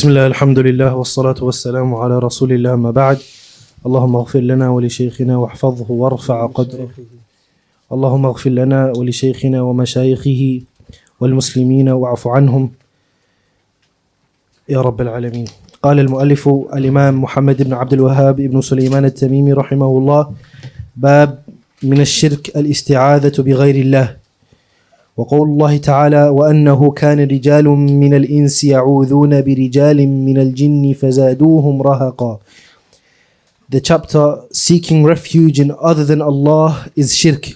بسم الله الحمد لله والصلاة والسلام على رسول الله ما بعد. اللهم اغفر لنا ولشيخنا واحفظه وارفع قدره. اللهم اغفر لنا ولشيخنا ومشايخه والمسلمين واعف عنهم. يا رب العالمين. قال المؤلف الإمام محمد بن عبد الوهاب بن سليمان التميمي رحمه الله باب من الشرك الاستعاذة بغير الله. وقول الله تعالى وأنه كان رجال من الإنس يعوذون برجال من الجن فزادوهم رهقا The chapter seeking refuge in other than Allah is shirk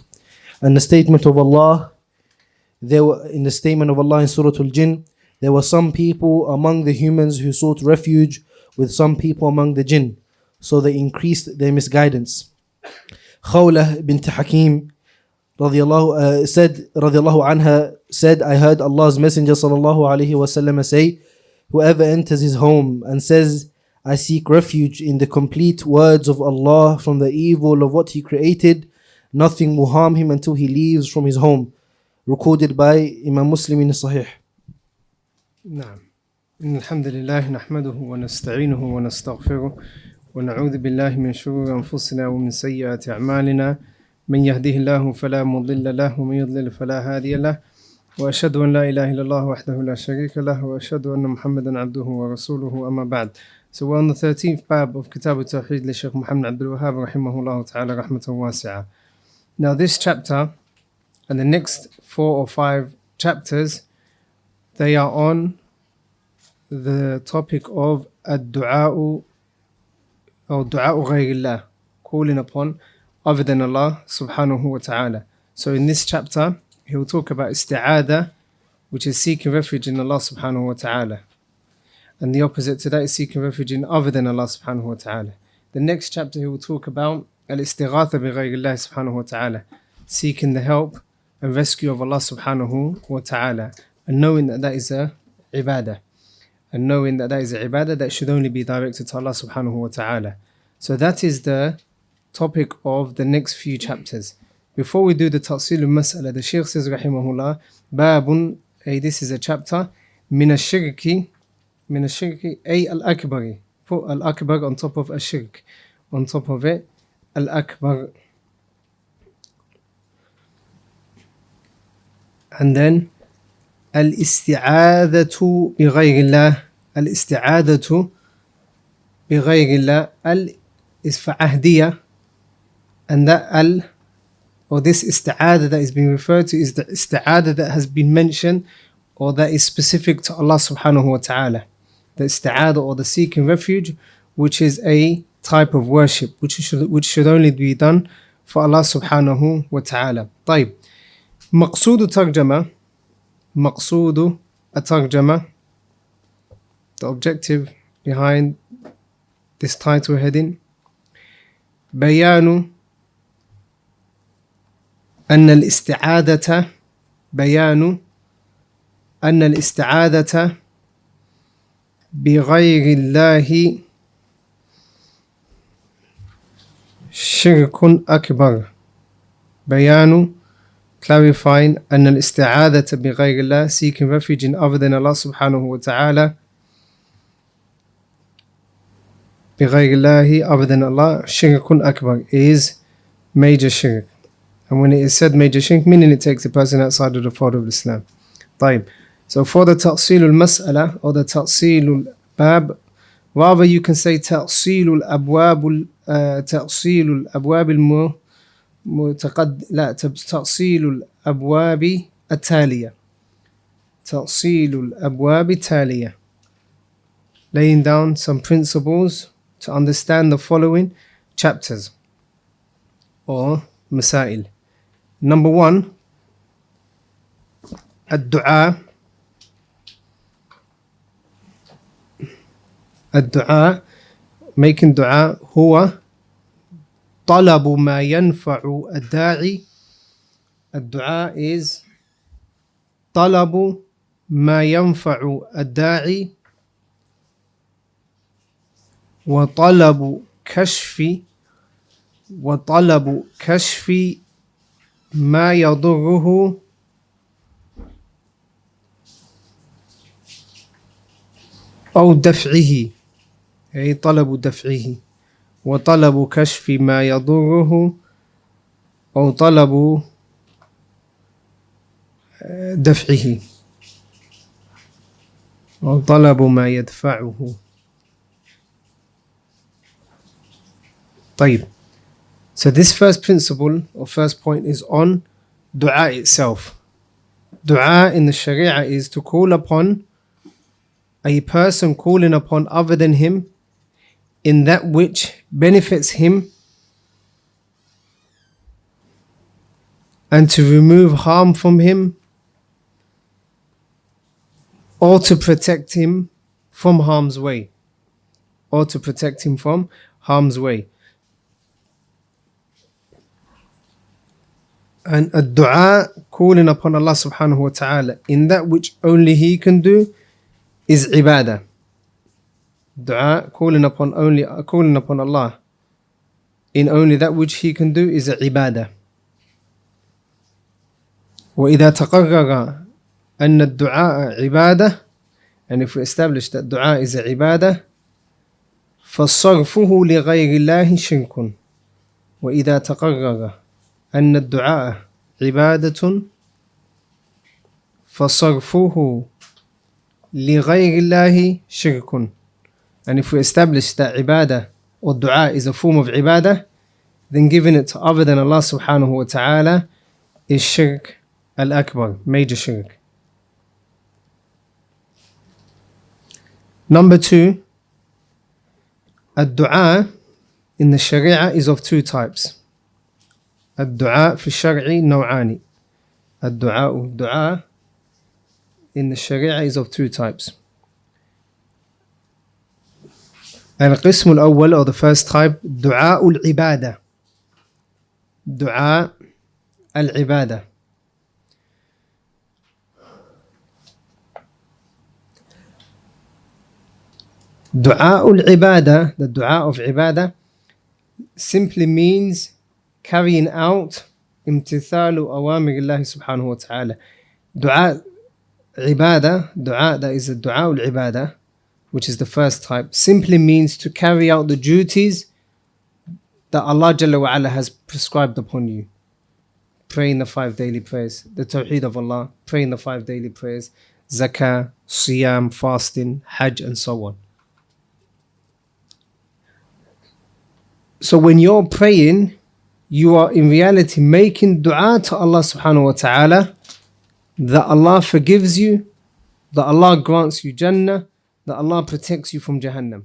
and the statement of Allah there were, in the statement of Allah in Surah Al-Jinn there were some people among the humans who sought refuge with some people among the jinn so they increased their misguidance Khawlah bint Hakim radiallahu, uh, said, radiallahu anha said, I heard Allah's Messenger sallallahu alayhi wasallam say, Whoever enters his home and says, I seek refuge in the complete words of Allah from the evil of what He created, nothing will harm him until he leaves from his home. Recorded by Imam Muslim in Sahih. نعم إن الحمد لله نحمده ونستعينه ونستغفره ونعوذ بالله من شرور أنفسنا ومن سيئات أعمالنا من يهده الله فلا مضل له ومن يضلل فلا هادي له. وأشهد أن لا إله إلا الله وحده لا شريك له وأشهد أن محمدا عبده ورسوله أما بعد. So we're on the 13th bab of Kitab al-Tawheed لشيخ محمد عبد الوهاب رحمه الله تعالى رحمة واسعة. Now this chapter and the next four or five chapters they are on the topic of الدعاء or دعاء غير الله calling upon other than Allah subhanahu wa ta'ala. So in this chapter, he will talk about isti'ada, which is seeking refuge in Allah subhanahu wa ta'ala. And the opposite to that is seeking refuge in other than Allah subhanahu wa ta'ala. The next chapter he will talk about al-istighatha bi ghayrillah subhanahu wa ta'ala, seeking the help and rescue of Allah subhanahu wa ta'ala, and knowing that that is a ibadah. And knowing that that is a ibadah that should only be directed to Allah subhanahu wa ta'ala. So that is the topic of the next few chapters. Before we do the Tafsil al-Mas'ala, the Shaykh says, Rahimahullah, Babun, hey, this is a chapter, Min al-Shirki, al-Shirki, ay al-Akbari. Put al-Akbar on top of al-Shirk. On top of it, al-Akbar. And then, al-Isti'adatu bi ghayrillah. Al-Isti'adatu bi ghayrillah. Al is for ahdiyah and that al or this isti'adah that is being referred to is the isti'adah that has been mentioned or that is specific to Allah subhanahu wa ta'ala. The isti'adah or the seeking refuge, which is a type of worship which should, which should only be done for Allah subhanahu wa ta'ala. طيب مقصود ترجمة مقصود الترجمة the objective behind this title heading بيان أن الاستعادة بيان أن الاستعادة بغير الله شرك أكبر. بيان clarifying أن الاستعادة بغير الله seeking refuge in other than Allah سبحانه وتعالى. بغير الله other than Allah شرك أكبر. Is major شرك. and when it is said major shirk meaning it takes a person outside of the fold of Islam طيب so for the تأصيل المسألة or the تأصيل الباب rather you can say تأصيل الأبواب تأصيل الأبواب المتقد لا تأصيل الأبواب التالية تأصيل الأبواب التالية laying down some principles to understand the following chapters or masail. Number one, الدعاء. الدعاء making دعاء هو طلب ما ينفع الداعي. الدعاء is طلب ما ينفع الداعي. وطلب كشف وطلب كشف ما يضره أو دفعه أي طلب دفعه. وطلب كشف ما يضره أو طلب دفعه. أو طلب ما يدفعه. طيب. So this first principle or first point is on dua itself. Dua in the Sharia is to call upon a person calling upon other than him in that which benefits him and to remove harm from him or to protect him from harm's way or to protect him from harm's way and a dua calling upon Allah subhanahu wa ta'ala in that which only He can do is ibadah. Dua calling upon only calling upon Allah in only that which He can do is ibadah. وإذا تقرر أن الدعاء عبادة and if we establish that dua is عبادة فصرفه لغير الله شرك وإذا تقرر أن الدعاء عبادة فصرفه لغير الله شرك and if we establish that ibadah or dua is a form of ibadah then giving it to other than Allah subhanahu wa ta'ala is shirk al-akbar, major shirk. Number two, dua in the sharia is of two types. الدعاء في الشرع نوعان. الدعاء الدعاء in the Sharia is of two types. القسم الأول or the first type دعاء العبادة. دعاء العبادة. دعاء العبادة the دعاء of عبادة simply means carrying out imtithalu awamir Allah subhanahu wa ta'ala. Dua ibadah, dua that is a dua ul ibadah, which is the first type, simply means to carry out the duties that Allah Jalla wa ala has prescribed upon you. Praying the five daily prayers, the tawheed of Allah, praying the five daily prayers, zakah, siyam, fasting, hajj, and so on. So when you're praying, you are in reality making dua to Allah subhanahu wa ta'ala that Allah forgives you, that Allah grants you Jannah, that Allah protects you from Jahannam.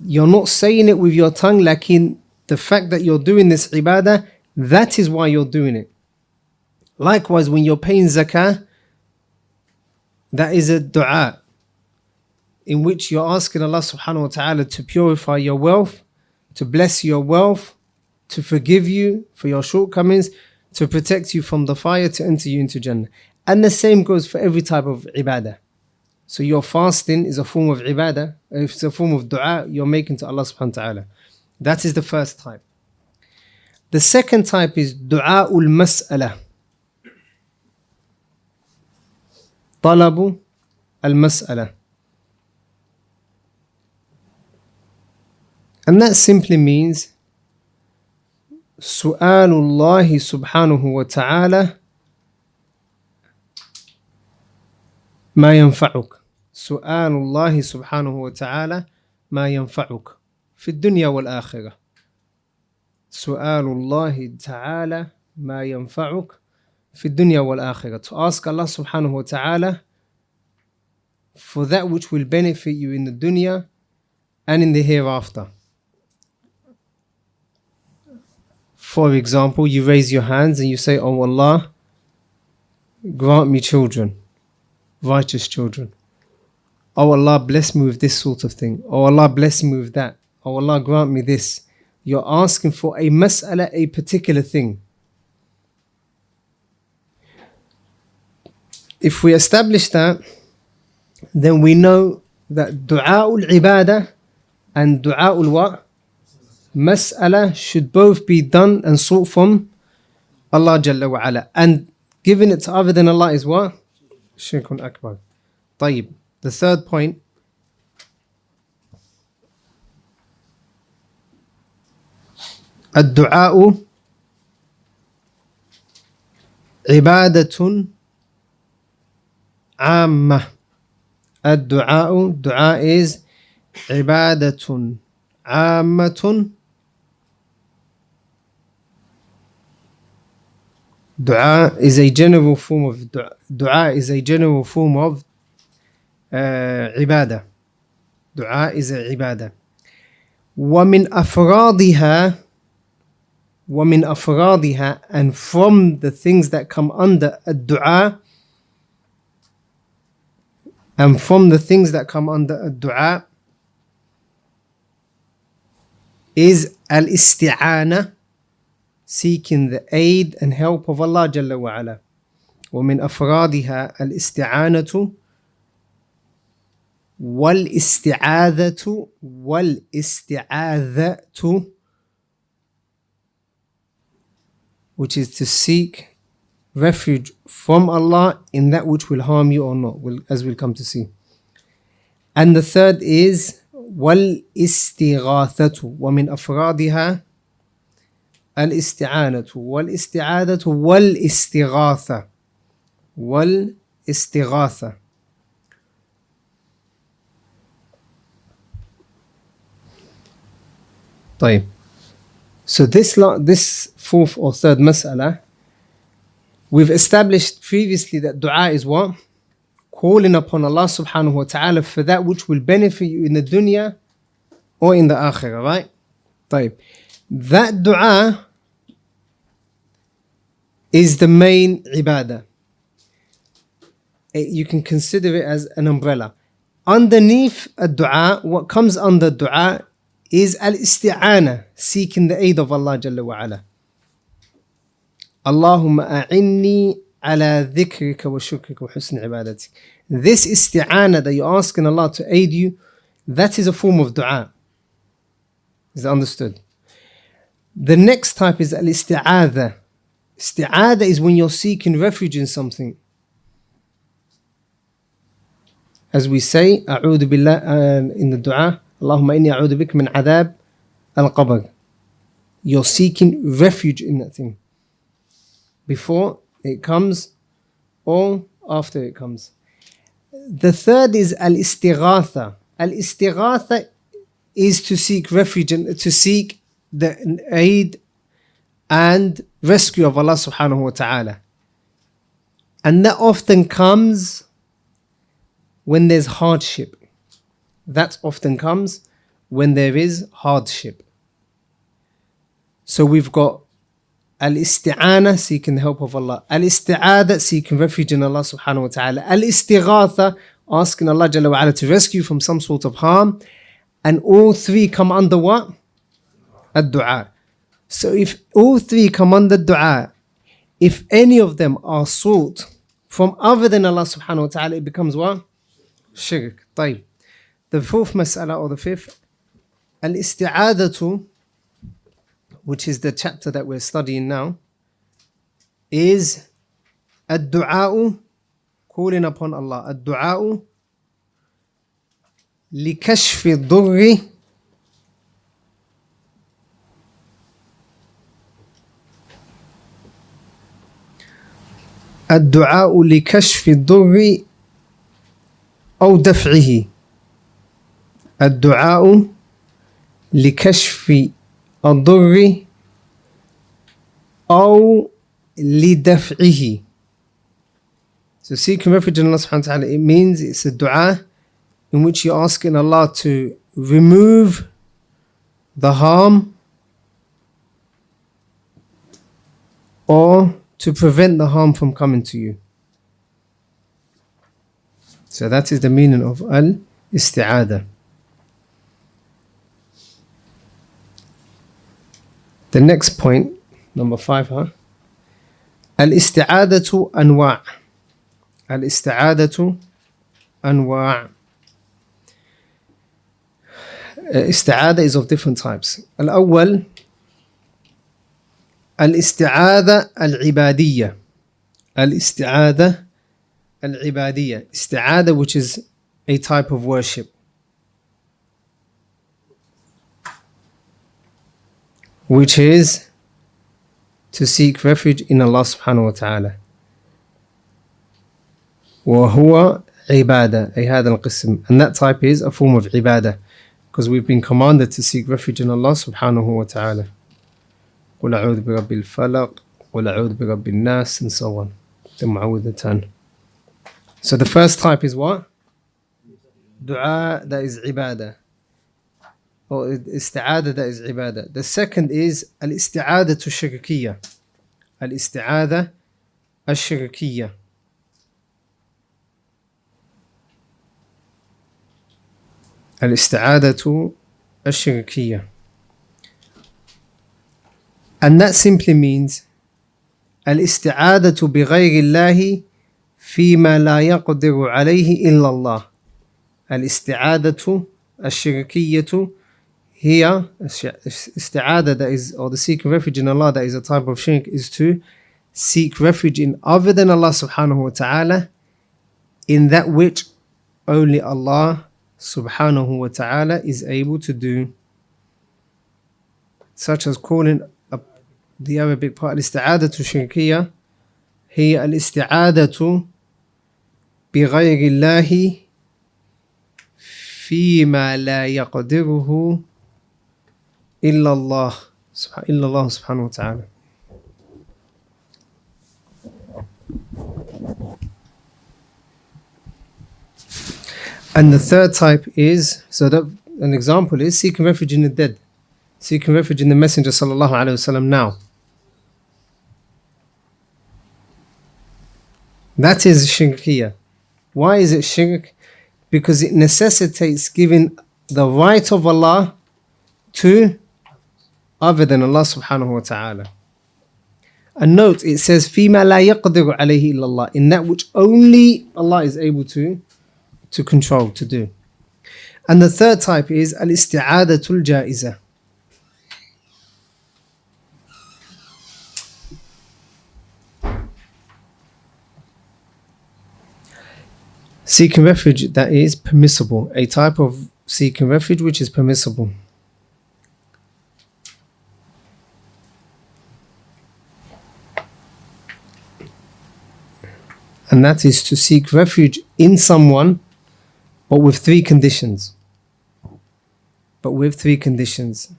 You're not saying it with your tongue, in the fact that you're doing this ibadah, that is why you're doing it. Likewise, when you're paying zakah, that is a dua in which you're asking Allah subhanahu wa ta'ala to purify your wealth to bless your wealth, to forgive you for your shortcomings, to protect you from the fire, to enter you into Jannah. And the same goes for every type of ibadah. So your fasting is a form of ibadah. It's a form of dua you're making to Allah subhanahu wa ta'ala. That is the first type. The second type is dua ul mas'ala. Talabu al mas'ala. And that simply means سؤال الله سبحانه وتعالى ما ينفعك سؤال الله سبحانه وتعالى ما ينفعك في الدنيا والآخرة سؤال الله تعالى ما ينفعك في الدنيا والآخرة to ask Allah subhanahu wa ta'ala for that which will benefit you in the dunya and in the hereafter For example, you raise your hands and you say, Oh Allah, grant me children, righteous children. Oh Allah, bless me with this sort of thing. Oh Allah, bless me with that. Oh Allah, grant me this. You're asking for a mas'ala, a particular thing. If we establish that, then we know that du'a ul ibadah and du'a ul what? mas'ala should both be done and sought from Allah Jalla wa ala. And giving it to other than Allah is what? Shirkun Akbar. طيب. The third point الدعاء عبادة عامة الدعاء دعاء is عبادة عامة Dua is a general form of dua. Dua is a general form of uh, ibadah. Dua is a ibadah. ومن أفرادها ومن أفرادها and from the things that come under a dua and from the things that come under a dua is al-isti'ana seeking the aid and help of Allah جل وعلا ومن أفرادها الاستعانة والاستعاذة والاستعاذة which is to seek refuge from Allah in that which will harm you or not, as we'll come to see. And the third is والاستغاثة ومن أفرادها الاستعانة والاستعاذة والاستغاثة والاستغاثة طيب So this this fourth or third mas'ala we've established previously that dua is what? Calling upon Allah subhanahu wa ta'ala for that which will benefit you in the dunya or in the akhirah, right? طيب that dua is the main ibadah. You can consider it as an umbrella. Underneath a dua, what comes under dua is al isti'ana, seeking the aid of Allah Jalla wa ala. Allahumma a'inni ala dhikrika wa shukrika wa husn ibadatik. This isti'ana that you're asking Allah to aid you, that is a form of dua. Is that understood? The next type is al-isti'adha. Isti'adha is when you're seeking refuge in something. As we say, أعوذ بالله, uh, in the dua, Allahumma inni a'udhu bik min adhab al-qabr. You're seeking refuge in that thing. Before it comes or after it comes. The third is al-istighatha. Al-istighatha is to seek refuge and to seek the aid and rescue of Allah subhanahu wa ta'ala. And that often comes when there's hardship. That often comes when there is hardship. So we've got al isti'ana, seeking the help of Allah, al isti'ada, seeking refuge in Allah subhanahu wa ta'ala, al istighatha, asking Allah ala to rescue from some sort of harm. And all three come under what? Ad-du'a. So if all three come under dua, if any of them are sought from other than Allah subhanahu wa ta'ala, it becomes what? Shirk. طيب. The fourth mas'ala or the fifth, al-isti'adatu, which is the chapter that we're studying now, is ad-du'a'u, calling upon Allah. Ad-du'a'u لكشف الضر الدعاء لكشف الضر أو دفعه الدعاء لكشف الضر أو لدفعه So seeking refuge in Allah subhanahu wa ta'ala, it means it's a dua in which you're asking Allah to remove the harm or to prevent the harm from coming to you. So that is the meaning of al isti'ada. The next point, number five, huh? Al isti'adatu anwa'. Al isti'adatu anwa'. Uh, isti'ada is of different types. Al awwal الاستعاذة العبادية الاستعاذة العبادية استعاذة which is a type of worship. Which is to seek refuge in Allah subhanahu wa ta'ala. وهو عبادة أي هذا القسم and that type is a form of عبادة because we've been commanded to seek refuge in Allah subhanahu wa ta'ala قل أعوذ برب الفلق قل أعوذ برب الناس and so on. The معوذتان so the first type is what? Dua that is عبادة or استعادة that is عبادة the second is الاستعادة الشركية الاستعادة الشركية الاستعادة الشركية and that simply means الاستعادة بغير الله فيما لا يقدر عليه إلا الله الاستعادة الشركية هي استعادة that is or the seeking refuge in Allah that is a type of shirk is to seek refuge in other than Allah subhanahu wa ta'ala in that which only Allah subhanahu wa ta'ala is able to do such as calling the Arabic part الاستعادة الشركية هي الاستعادة بغير الله فيما لا يقدره إلا الله إلا الله سبحانه وتعالى And the third type is so that an example is seeking refuge in the dead, seeking refuge in the Messenger sallallahu alaihi wasallam now. That is shirkiyah. Why is it shirk? Because it necessitates giving the right of Allah to other than Allah subhanahu wa ta'ala. And note, it says, فِيمَا لَا يَقْدِرُ عَلَيْهِ إِلَّا اللَّهِ In that which only Allah is able to to control, to do. And the third type is al-isti'adatul ja'iza. Seeking refuge that is permissible, a type of seeking refuge which is permissible. And that is to seek refuge in someone but with three conditions. But with three conditions.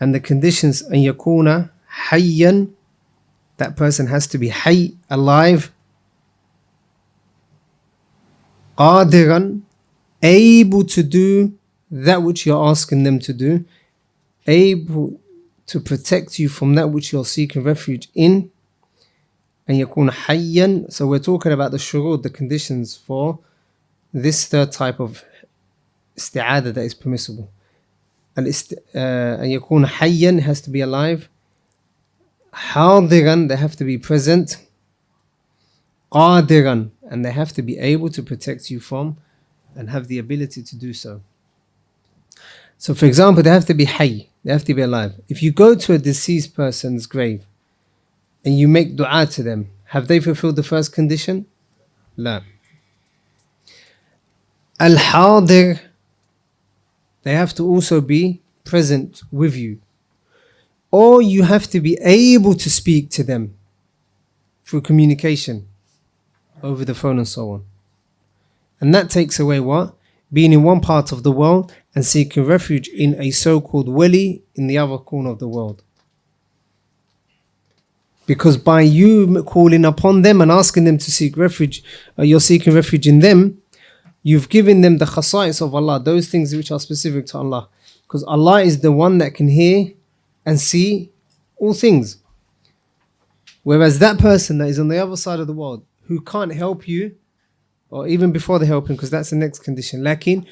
And the conditions, أن يكون حيا, that person has to be حي, alive, قادرا, able to do that which you're asking them to do, able to protect you from that which you're seeking refuge in, and يكون حيا. So we're talking about the shurud, the conditions for this third type of استعادة that is permissible الاست... uh, أن يكون حيا has to be alive حاضرا they have to be present قادرا and they have to be able to protect you from and have the ability to do so. So, for example, they have to be hay, they have to be alive. If you go to a deceased person's grave and you make dua to them, have they fulfilled the first condition? La. Al hadir, they have to also be present with you. Or you have to be able to speak to them through communication over the phone and so on. And that takes away what? Being in one part of the world and seeking refuge in a so called wali in the other corner of the world. Because by you calling upon them and asking them to seek refuge, uh, you're seeking refuge in them, You've given them the khasa'is of Allah, those things which are specific to Allah. Because Allah is the one that can hear and see all things. Whereas that person that is on the other side of the world who can't help you, or even before they're helping, because that's the next condition. Lacking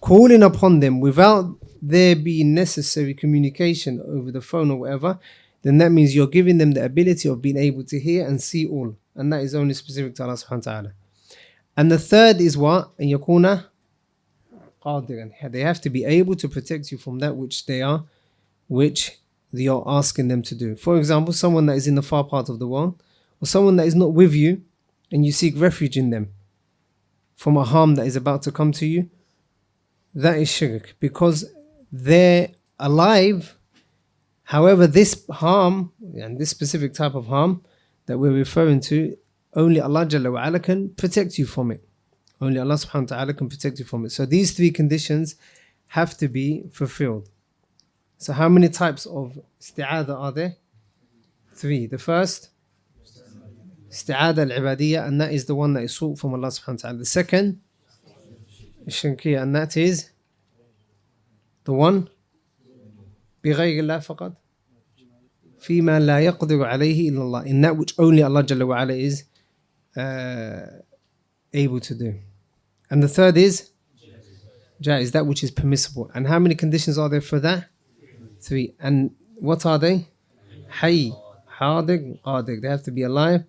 calling upon them without there being necessary communication over the phone or whatever, then that means you're giving them the ability of being able to hear and see all. And that is only specific to Allah subhanahu wa ta'ala. And the third is what? And yakuna qadiran. They have to be able to protect you from that which they are, which you're asking them to do. For example, someone that is in the far part of the world, or someone that is not with you, and you seek refuge in them. from a harm that is about to come to you, that is shirk because they're alive. However, this harm and this specific type of harm that we're referring to, only Allah Jalla wa ala can protect you from it. Only Allah subhanahu wa ta'ala can protect you from it. So these three conditions have to be fulfilled. So how many types of isti'adha are there? Three. The first, isti'adha al-ibadiyya, and that is the one that is sought from Allah subhanahu wa ta'ala. The second, shirkiyya, and that is the one بغير الله فقط فيما لا يقدر عليه إلا الله in that which only Allah Jalla wa ala is uh, able to do and the third is jaiz that which is permissible and how many conditions are there for that three and what are they hay hadir qadir they have to be alive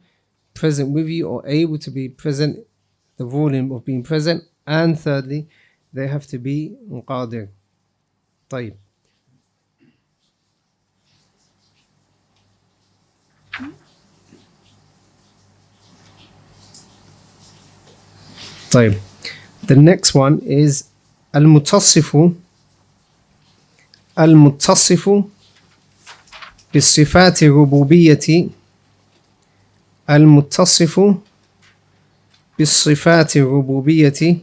present with you or able to be present the volume of being present and thirdly they have to be qadir طيب طيب the next one is المتصف المتصف بالصفات الربوبية المتصف بالصفات الربوبية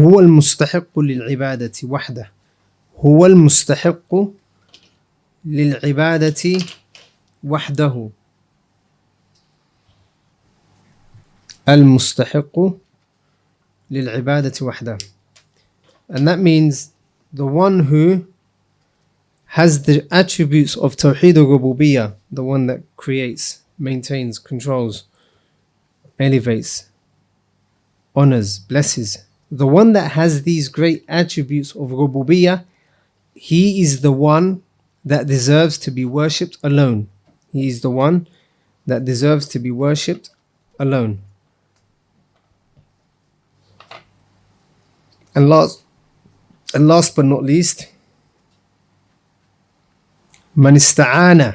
هو المستحق للعبادة وحده. هو المستحق للعبادة وحده. المستحق للعبادة وحده. And that means the one who has the attributes of Tawheed al the one that creates, maintains, controls, elevates, honors, blesses. The one that has these great attributes of Rububiyyah, he is the one that deserves to be worshipped alone. He is the one that deserves to be worshipped alone. And last, and last but not least, من استعان.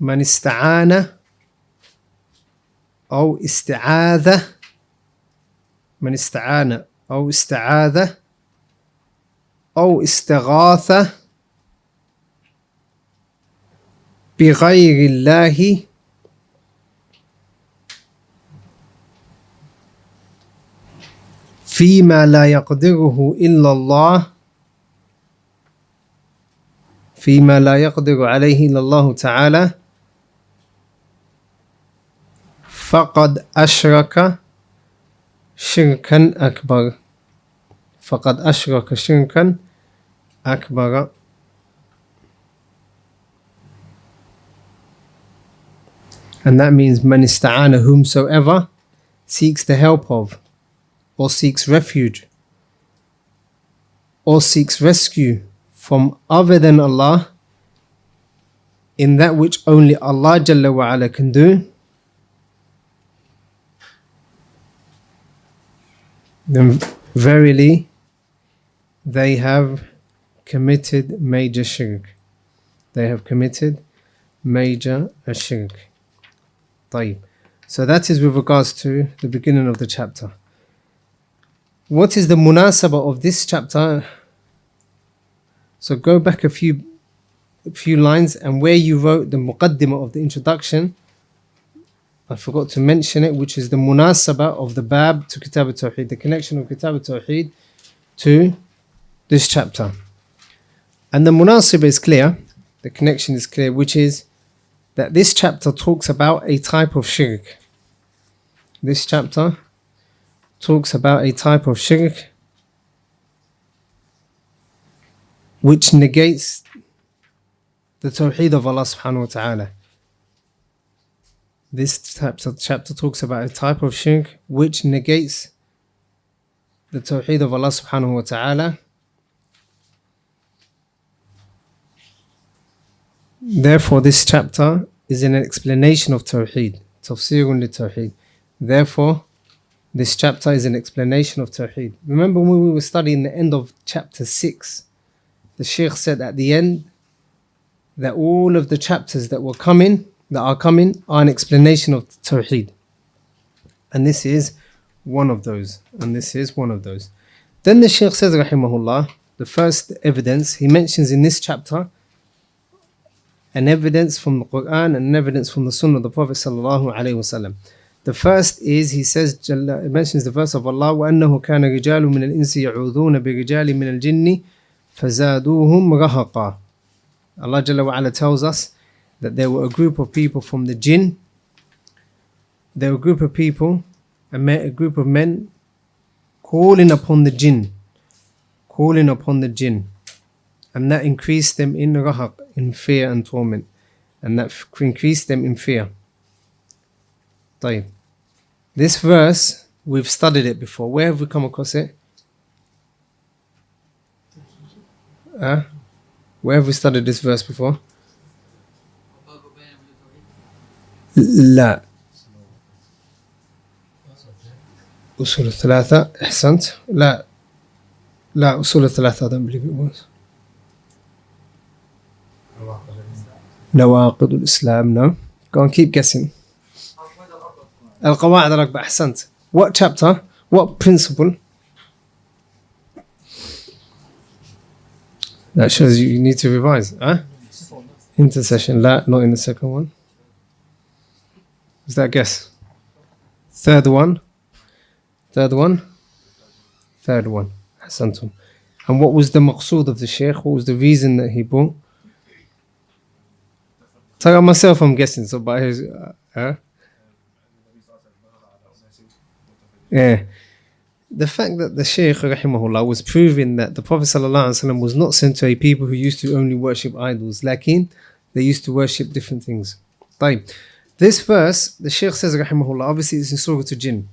من استعان أو استعاذ. من استعان أو استعاذ. أو استغاث. بغير الله. فيما لا يقدره إلا الله. فيما لا يقدر عليه إلا الله تعالى. فقد أشرك شركا أكبر. فقد أشرك شركا أكبر. And that means من استعان whomsoever seeks the help of or seeks refuge or seeks rescue from other than Allah in that which only Allah Jalla wa ala can do, then verily they have committed major shirk. They have committed major shirk. طيب. So that is with regards to the beginning of the chapter. What is the munasaba of this chapter? so go back a few a few lines and where you wrote the muqaddimah of the introduction, I forgot to mention it, which is the munasaba of the bab to Kitab al-Tawheed, the connection of Kitab al-Tawheed to this chapter. And the munasaba is clear, the connection is clear, which is that this chapter talks about a type of shirk. This chapter talks about a type of shirk which negates the tawheed of Allah subhanahu wa ta'ala. This chapter, chapter talks about a type of shirk which negates the tawheed of Allah subhanahu wa ta'ala. Therefore, this chapter is an explanation of tawheed, tafsirun li tawheed. Therefore, this chapter is an explanation of Tawheed. Remember when we were studying the end of chapter 6, the Sheikh said at the end that all of the chapters that were coming that are coming are an explanation of Tawheed. And this is one of those. And this is one of those. Then the Shaykh says, Rahimahullah, the first evidence he mentions in this chapter an evidence from the Quran and an evidence from the Sunnah of the Prophet sallallahu alaihi wasallam. The first is he says Jalla, he mentions the verse of Allah وأنه كان رجال من الإنس يعوذون برجال من الجن فَزَادُوهُمْ رَهَقًا Allah Jalla wa'ala tells us that there were a group of people from the jinn, there were a group of people, a, a group of men calling upon the jinn, calling upon the jinn. And that increased them in rahaq, in fear and torment. And that increased them in fear. طيب. This verse, we've studied it before. Where have we come across it? Huh? Where have we studied this verse before? لا أصول الثلاثة أحسنت لا لا أصول الثلاثة I don't believe it was نواقض الإسلام no go on keep guessing القواعد الأربع أحسنت what chapter what principle That shows you need to revise. Huh? Intercession. La, not in the second one. Is that guess? Third one. Third one. Third one. Hasantum. And what was the maqsood of the Shaykh? What was the reason that he brought? about myself, I'm guessing. So by his. Uh, huh? Yeah. The fact that the Shaykh rahimahullah was proving that the Prophet ﷺ was not sent to a people who used to only worship idols, lakin they used to worship different things. طيب. This verse, the Shaykh says rahimahullah, obviously it's in Surah Al-Jinn.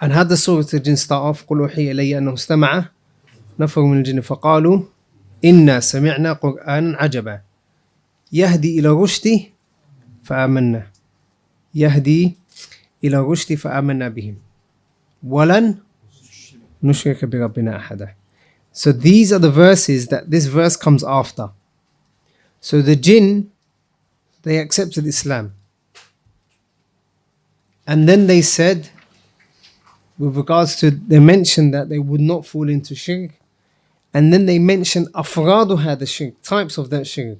And how does Surah Al-Jinn start off? قل أوحي إلي أنه استمع نفر من الجن فقالوا إنا سمعنا قرآنا عجبا يهدي إلى الرشد فآمنا يهدي إلى الرشد فآمنا بهم ولن نشرك بربنا أحدا So these are the verses that this verse comes after. So the jinn, they accepted Islam. And then they said, with regards to, they mentioned that they would not fall into shirk. And then they mentioned afraduha, the shirk, types of that shirk.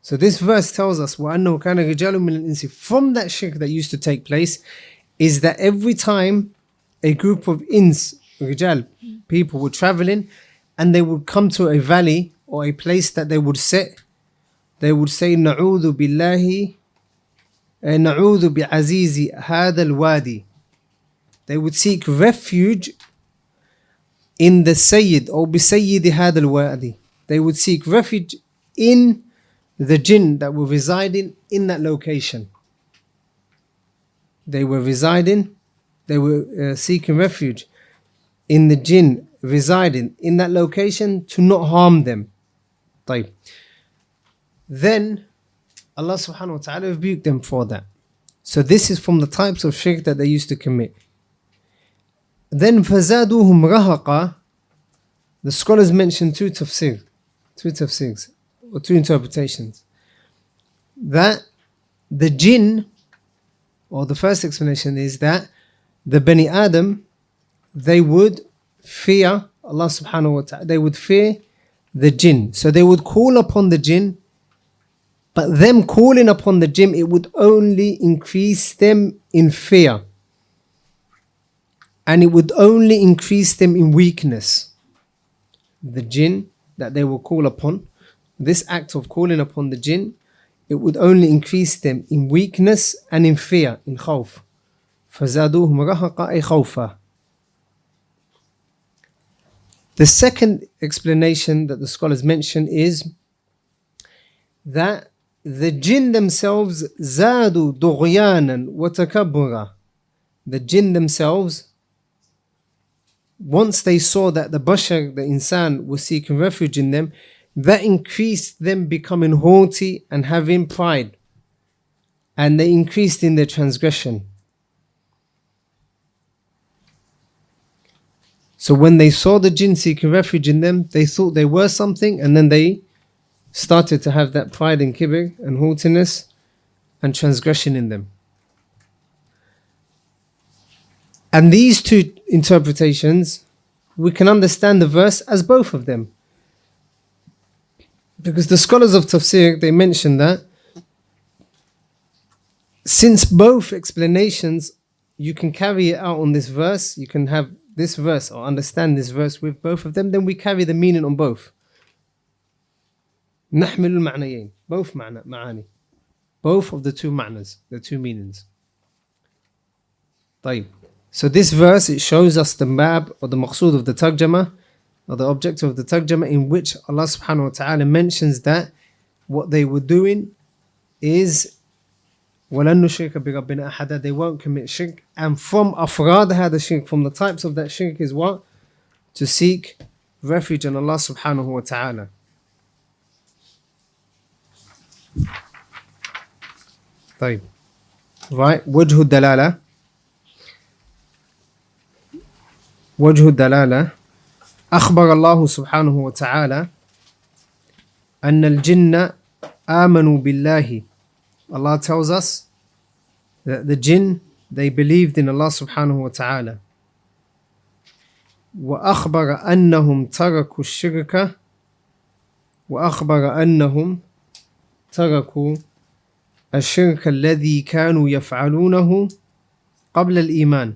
So this verse tells us وَأَنَّهُ كَانَ رِجَالٌ مِنَ الْإِنسِ From that shirk that used to take place is that every time a group of ins, rijal, people were traveling and they would come to a valley or a place that they would sit, they would say, Na'udhu billahi, eh, Na'udhu bi azizi, hadal wadi. They would seek refuge in the Sayyid or bi Sayyidi hadal wadi. They would seek refuge in the jinn that were residing in that location They were residing, they were uh, seeking refuge in the jinn residing in that location to not harm them. طيب. Then Allah subhanahu wa ta'ala rebuked them for that. So this is from the types of shirk that they used to commit. Then فَزَادُوهُمْ رَهَقًا The scholars mention two tafsir, two tafsirs or two interpretations. That the jinn, or the first explanation is that the Bani Adam, they would fear Allah subhanahu wa ta'ala, they would fear the jinn. So they would call upon the jinn, but them calling upon the jinn, it would only increase them in fear. And it would only increase them in weakness. The jinn that they will call upon this act of calling upon the jinn, it would only increase them in weakness and in fear, in khawf. فَزَادُوهُمْ رَهَقًا أي خَوْفًا The second explanation that the scholars mention is that the jinn themselves زادوا طغيانا وتكبرا The jinn themselves once they saw that the bashar, the insan, was seeking refuge in them, that increased them becoming haughty and having pride. And they increased in their transgression. So when they saw the jinn seeking refuge in them, they thought they were something and then they started to have that pride and kibir and haughtiness and transgression in them. And these two interpretations, we can understand the verse as both of them. Because the scholars of tafsir they mention that since both explanations you can carry it out on this verse, you can have this verse or understand this verse with both of them, then we carry the meaning on both. نحمل المعنيين both معنى معاني both of the two معنas the two meanings طيب so this verse it shows us the map or the maqsood of the tarjama or the objective of the tarjama in which Allah subhanahu wa ta'ala mentions that what they were doing is وَلَن نُشْرِكَ بِرَبِّنَا أَحَدًا They won't commit shirk. And from afrad had shirk, from the types of that shirk is what? To seek refuge in Allah subhanahu wa ta'ala. طيب right وجه الدلالة وجه الدلالة أخبر الله سبحانه وتعالى أن الجن آمنوا بالله. Allah tells us that the jinn they believed in Allah subhanahu wa ta'ala وأخبر أنهم تركوا الشرك وأخبر أنهم تركوا الشرك الذي كانوا يفعلونه قبل الإيمان.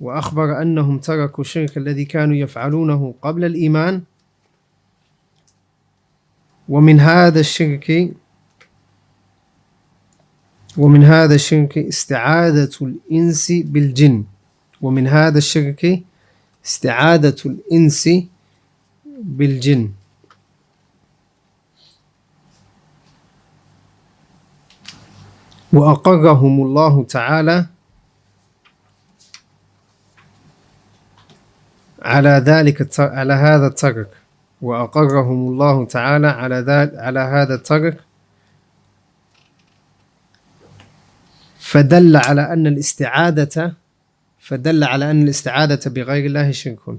وأخبر أنهم تركوا الشرك الذي كانوا يفعلونه قبل الإيمان. ومن هذا الشرك ومن هذا الشرك استعادة الإنس بالجن. ومن هذا الشرك استعادة الإنس بالجن. وأقرهم الله تعالى على ذلك على هذا الترك وأقرهم الله تعالى على ذلك على هذا الترك فدل على أن الاستعادة فدل على أن الاستعادة بغير الله شرك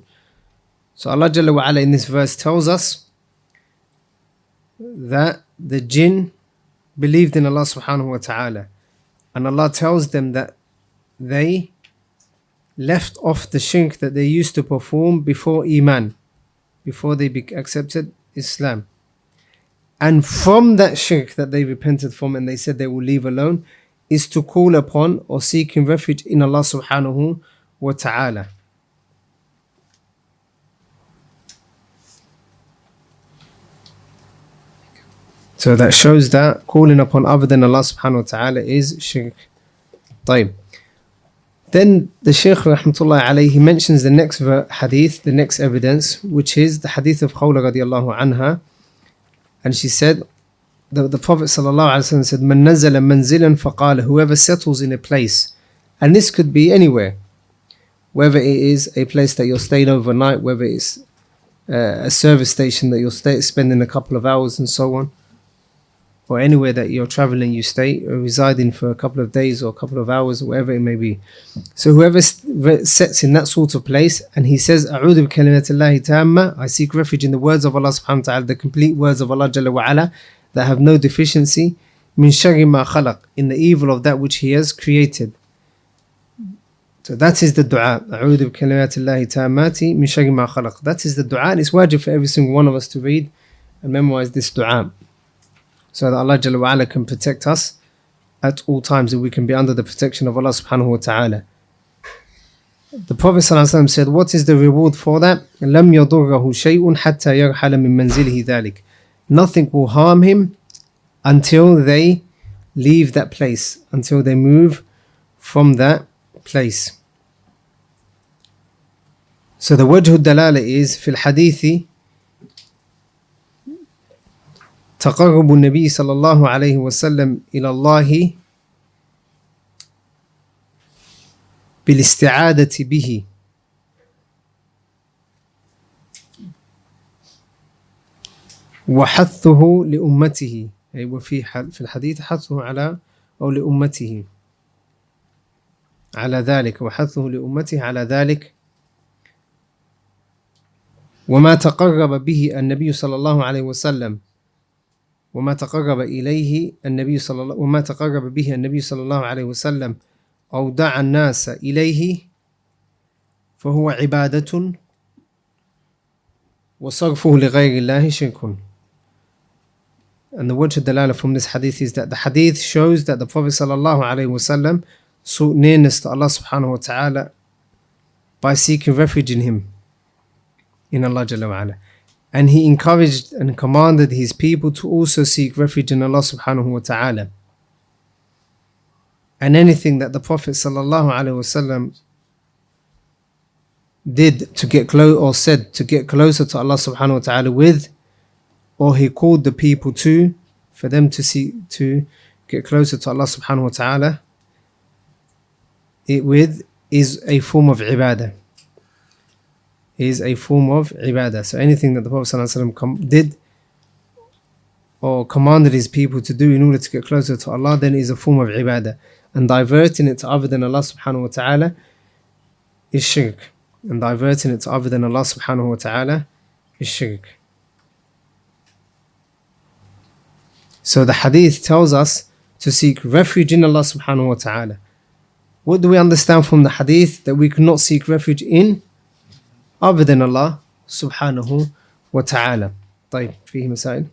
So Allah Jalla wa in this verse tells us that the jinn believed in Allah subhanahu wa ta'ala and Allah tells them that they left off the shirk that they used to perform before Iman, before they accepted Islam. And from that shirk that they repented from and they said they will leave alone, is to call upon or seeking refuge in Allah subhanahu wa ta'ala. So that shows that calling upon other than Allah subhanahu wa ta'ala is shirk. طيب. then the Shaykh rahmatullah alayhi mentions the next hadith, the next evidence, which is the hadith of Khawla radiallahu anha. And she said, the, the Prophet ﷺ said, Man nazala manzilan faqala, whoever settles in a place, and this could be anywhere, whether it is a place that you're staying overnight, whether it's uh, a service station that you're stay, spending a couple of hours and so on, or anywhere that you're traveling, you stay, or residing for a couple of days or a couple of hours, or whatever it may be. So whoever sets in that sort of place and he says, I seek refuge in the words of Allah subhanahu wa ta'ala, the complete words of Allah Jalla wa ala, that have no deficiency min ma khalaq in the evil of that which he has created. So that is the dua that is the dua and it's wajib for every single one of us to read and memorize this dua so that Allah Jalla wa ala can protect us at all times and we can be under the protection of Allah subhanahu wa ta'ala the Prophet ﷺ said, What is the reward for that? لم يضره شيء حتى يرحل من منزله ذلك nothing will harm him until they leave that place, until they move from that place. So the wajh dalala is في الحديث تقرب النبي صلى الله عليه وسلم إلى الله بالاستعادة به. وحثه لأمته. أي وفي في الحديث حثه على أو لأمته. على ذلك وحثه لأمته على ذلك. وما تقرب به النبي صلى الله عليه وسلم. وما تقرب إليه النبي صلى الله وما تقرب به النبي صلى الله عليه وسلم أو دعا الناس إليه فهو عبادة وصرفه لغير الله شرك And the word dalala from this hadith is that the hadith shows that the Prophet sallallahu alaihi wasallam sought nearness to Allah subhanahu wa ta'ala by seeking refuge in Him, in Allah Jalla wa ala. And He encouraged and commanded His people to also seek refuge in Allah subhanahu wa ta'ala. And anything that the Prophet sallallahu alaihi wasallam did to get close or said to get closer to Allah subhanahu wa ta'ala with or he called the people to for them to see to get closer to Allah subhanahu wa ta'ala it with is a form of ibadah is a form of ibadah so anything that the Prophet wasallam com- did or commanded his people to do in order to get closer to Allah then is a form of ibadah and diverting it to other than Allah subhanahu wa ta'ala is shirk and diverting it to other than Allah subhanahu wa ta'ala is shirk So the hadith tells us to seek refuge in Allah subhanahu wa ta'ala. What do we understand from the hadith? That we cannot seek refuge in other than Allah subhanahu wa ta'ala. طيب فيه مسائل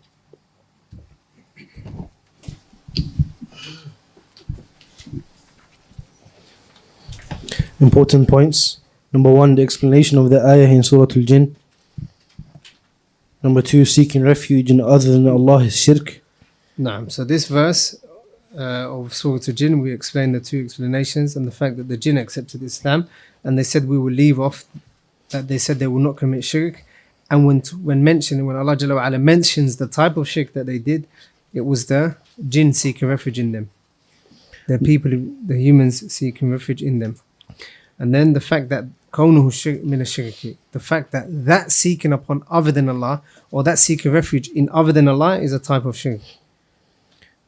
Important points. Number one, the explanation of the ayah in Surah Al Jinn. Number two, seeking refuge in other than Allah is shirk. نعم so this verse uh, of Surah Al-Jinn we explained the two explanations and the fact that the jinn accepted Islam and they said we will leave off that they said they will not commit shirk. And when when mentioned, when Allah Jalla wa'ala mentions the type of shirk that they did, it was the jinn seeking refuge in them. The people, the humans seeking refuge in them. And then the fact that the fact that that seeking upon other than Allah or that seeking refuge in other than Allah is a type of shirk.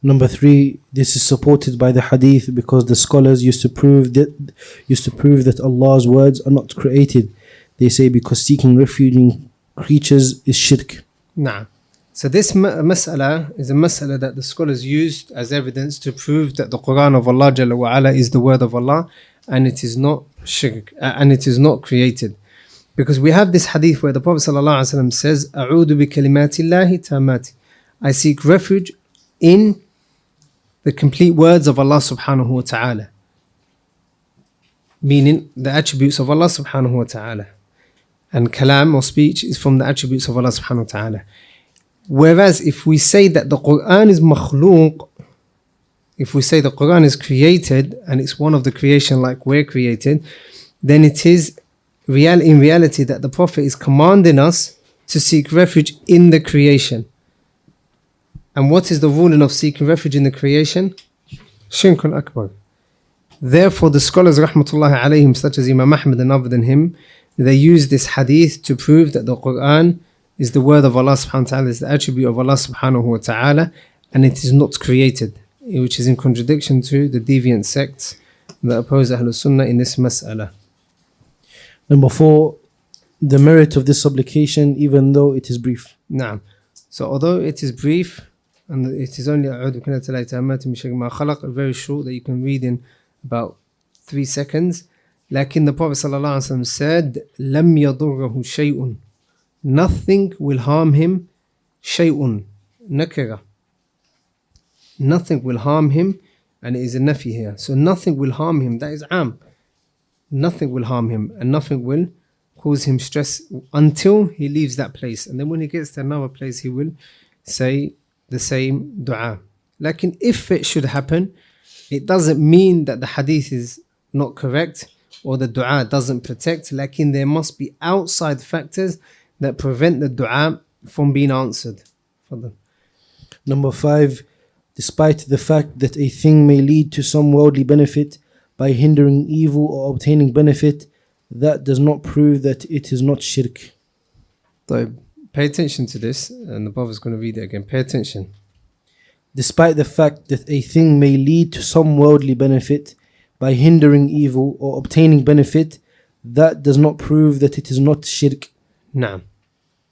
Number three, this is supported by the hadith because the scholars used to prove that used to prove that Allah's words are not created they say because seeking refuge in creatures is shirk. Nah. So this mas'ala is a mas'ala that the scholars used as evidence to prove that the Quran of Allah Jalla wa'ala is the word of Allah and it is not shirk uh, and it is not created. Because we have this hadith where the Prophet Sallallahu says, A'udu bi kalimatillahi tamati. I seek refuge in the complete words of Allah subhanahu wa ta'ala. Meaning the attributes of Allah subhanahu wa ta'ala. And kalam or speech is from the attributes of Allah subhanahu wa ta'ala. Whereas if we say that the Quran is makhluq, if we say the Quran is created and it's one of the creation like we're created, then it is real in reality that the Prophet is commanding us to seek refuge in the creation. And what is the ruling of seeking refuge in the creation? Shirkun Akbar. Therefore, the scholars, rahmatullahi alayhim, such as Imam Ahmad and other than him, they use this hadith to prove that the Quran is the word of Allah subhanahu wa ta'ala, is the attribute of Allah subhanahu wa ta'ala, and it is not created, which is in contradiction to the deviant sects that oppose Ahlul Sunnah in this mas'ala. Number four, the merit of this supplication, even though it is brief. Naam. So, although it is brief, and it is only a very short that you can read in about three seconds, لكن the Prophet صلى الله عليه وسلم said لم يضره شيء Nothing will harm him شيء نكرة Nothing will harm him and it is a nafi here. So nothing will harm him. That is am. Nothing will harm him and nothing will cause him stress until he leaves that place. And then when he gets to another place, he will say the same dua. Like if it should happen, it doesn't mean that the hadith is not correct or the dua doesn't protect, lakin there must be outside factors that prevent the dua from being answered. Number five, despite the fact that a thing may lead to some worldly benefit by hindering evil or obtaining benefit, that does not prove that it is not shirk. So pay attention to this, and the Prophet is going to read it again. Pay attention. Despite the fact that a thing may lead to some worldly benefit by hindering evil or obtaining benefit, that does not prove that it is not shirk. Naam.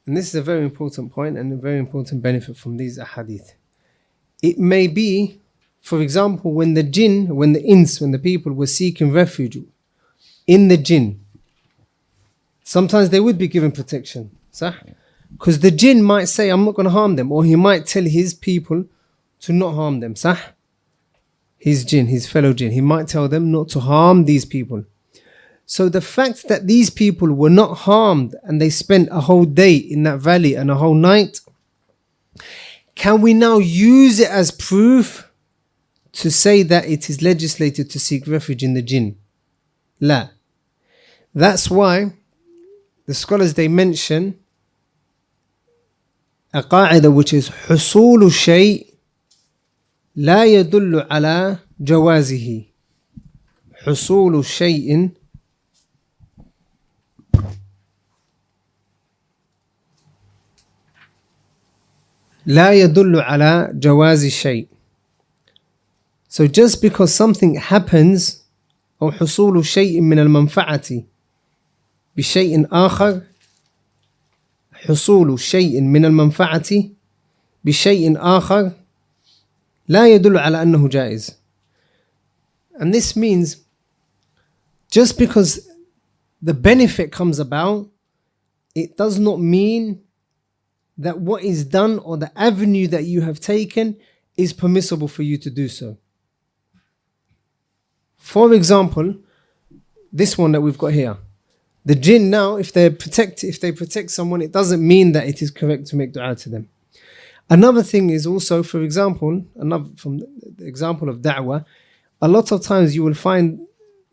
And this is a very important point and a very important benefit from these ahadith. It may be, for example, when the jinn, when the ins, when the people were seeking refuge in the jinn, sometimes they would be given protection. Sah? Because the jinn might say, I'm not going to harm them, or he might tell his people to not harm them. Sah? His jinn, his fellow jinn, he might tell them not to harm these people. So the fact that these people were not harmed and they spent a whole day in that valley and a whole night, can we now use it as proof to say that it is legislated to seek refuge in the jinn? La. That's why the scholars they mention a qaida which is حصول الشيء لا يدل على جوازه. حصول شيء لا يدل على جواز الشيء So just because something happens أو حصول شيء من المنفعة بشيء آخر حصول شيء من المنفعة بشيء آخر لا يدل على أنه جائز and this means just because the benefit comes about it does not mean that what is done or the avenue that you have taken is permissible for you to do so. For example, this one that we've got here. The jinn now, if they protect if they protect someone, it doesn't mean that it is correct to make dua to them. Another thing is also, for example, another from the example of da'wah, a lot of times you will find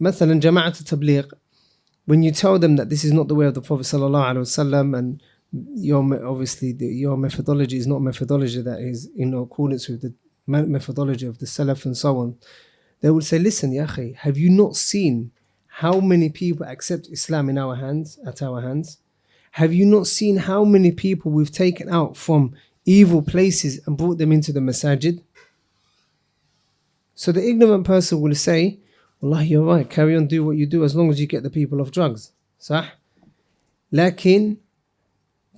مثلا جماعة التبليغ when you tell them that this is not the way of the Prophet sallallahu alaihi wasallam and your obviously the, your methodology is not methodology that is in accordance with the methodology of the Salaf and so on. They will say, "Listen, Yahi, have you not seen how many people accept Islam in our hands at our hands? Have you not seen how many people we've taken out from evil places and brought them into the masajid?" So the ignorant person will say, "Allah, you're right. Carry on, do what you do, as long as you get the people off drugs." Sah. Lakin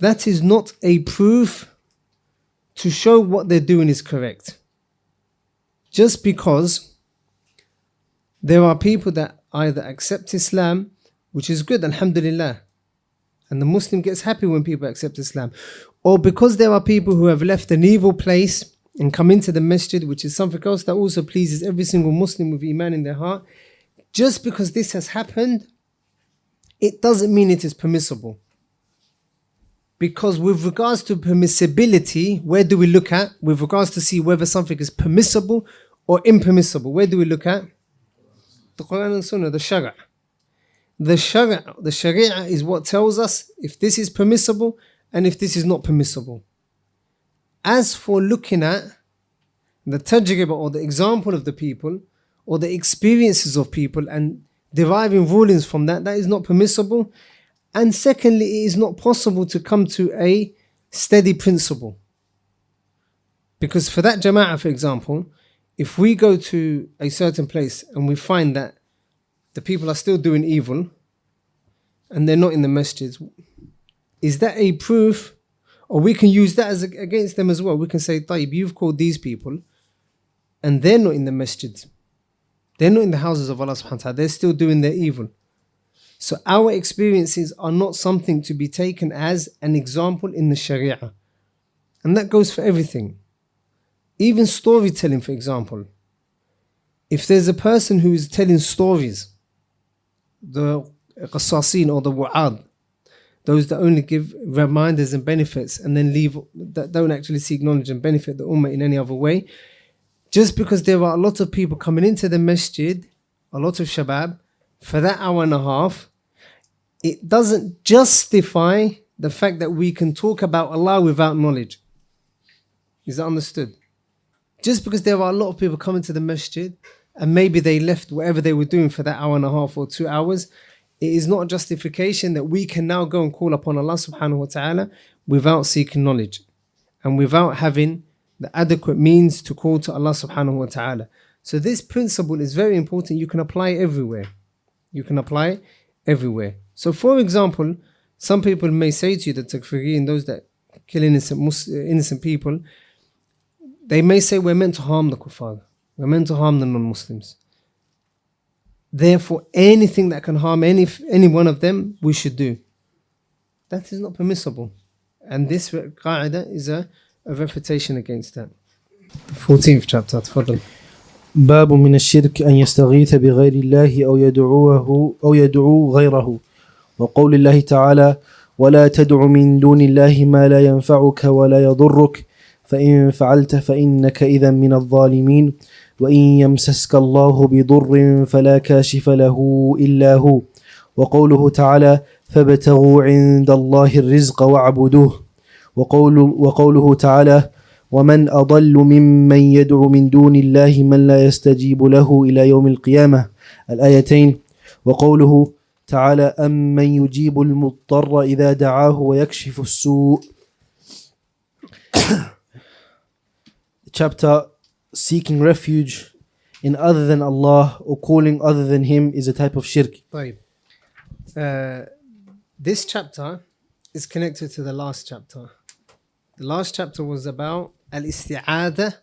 that is not a proof to show what they're doing is correct. Just because there are people that either accept Islam, which is good, Alhamdulillah, and the Muslim gets happy when people accept Islam, or because there are people who have left an evil place and come into the masjid, which is something else that also pleases every single Muslim with Iman in their heart, just because this has happened, it doesn't mean it is permissible. Because with regards to permissibility, where do we look at? With regards to see whether something is permissible or impermissible, where do we look at? The Quran and Sunnah, the Shara. The Shara, the Sharia is what tells us if this is permissible and if this is not permissible. As for looking at the tajriba or the example of the people or the experiences of people and deriving rulings from that, that is not permissible and secondly, it is not possible to come to a steady principle. Because for that jama'ah, for example, if we go to a certain place and we find that the people are still doing evil and they're not in the masjids, is that a proof? Or we can use that as against them as well. We can say, Taib, you've called these people and they're not in the masjids. They're not in the houses of Allah subhanahu wa ta'ala. They're still doing their evil. So our experiences are not something to be taken as an example in the Sharia. And that goes for everything. Even storytelling, for example. If there's a person who is telling stories, the qassasin or the wa'ad, those that only give reminders and benefits and then leave, that don't actually seek knowledge and benefit the ummah in any other way, just because there are a lot of people coming into the masjid, a lot of shabab, for that hour and a half, it doesn't justify the fact that we can talk about Allah without knowledge. Is that understood? Just because there are a lot of people coming to the masjid and maybe they left whatever they were doing for that hour and a half or two hours, it is not justification that we can now go and call upon Allah subhanahu wa ta'ala without seeking knowledge and without having the adequate means to call to Allah subhanahu wa ta'ala. So this principle is very important. You can apply everywhere. You can apply everywhere. So, for example, Some people may say to you that takfirin, those that kill innocent, innocent people, they may say we're meant to harm the kuffar. Meant to harm the non-Muslims. Therefore, anything that can harm any any one of them, we should do. That is not permissible. And this qaida is a, a refutation against that. The 14th chapter, تفضل. باب من الشرك أن يستغيث بغير الله أو يدعوه أو يدعو غيره وقول الله تعالى ولا تدع من دون الله ما لا ينفعك ولا يضرك فإن فعلت فإنك إذا من الظالمين وإن يمسسك الله بضر فلا كاشف له إلا هو. وقوله تعالى فابتغوا عند الله الرزق واعبدوه. وقول وقوله تعالى ومن أضل ممن يدعو من دون الله من لا يستجيب له إلى يوم القيامة. الآيتين. وقوله تعالى أمن يجيب المضطر إذا دعاه ويكشف السوء. Chapter seeking refuge in other than Allah or calling other than Him is a type of shirk. Uh, this chapter is connected to the last chapter. The last chapter was about al isti'ada,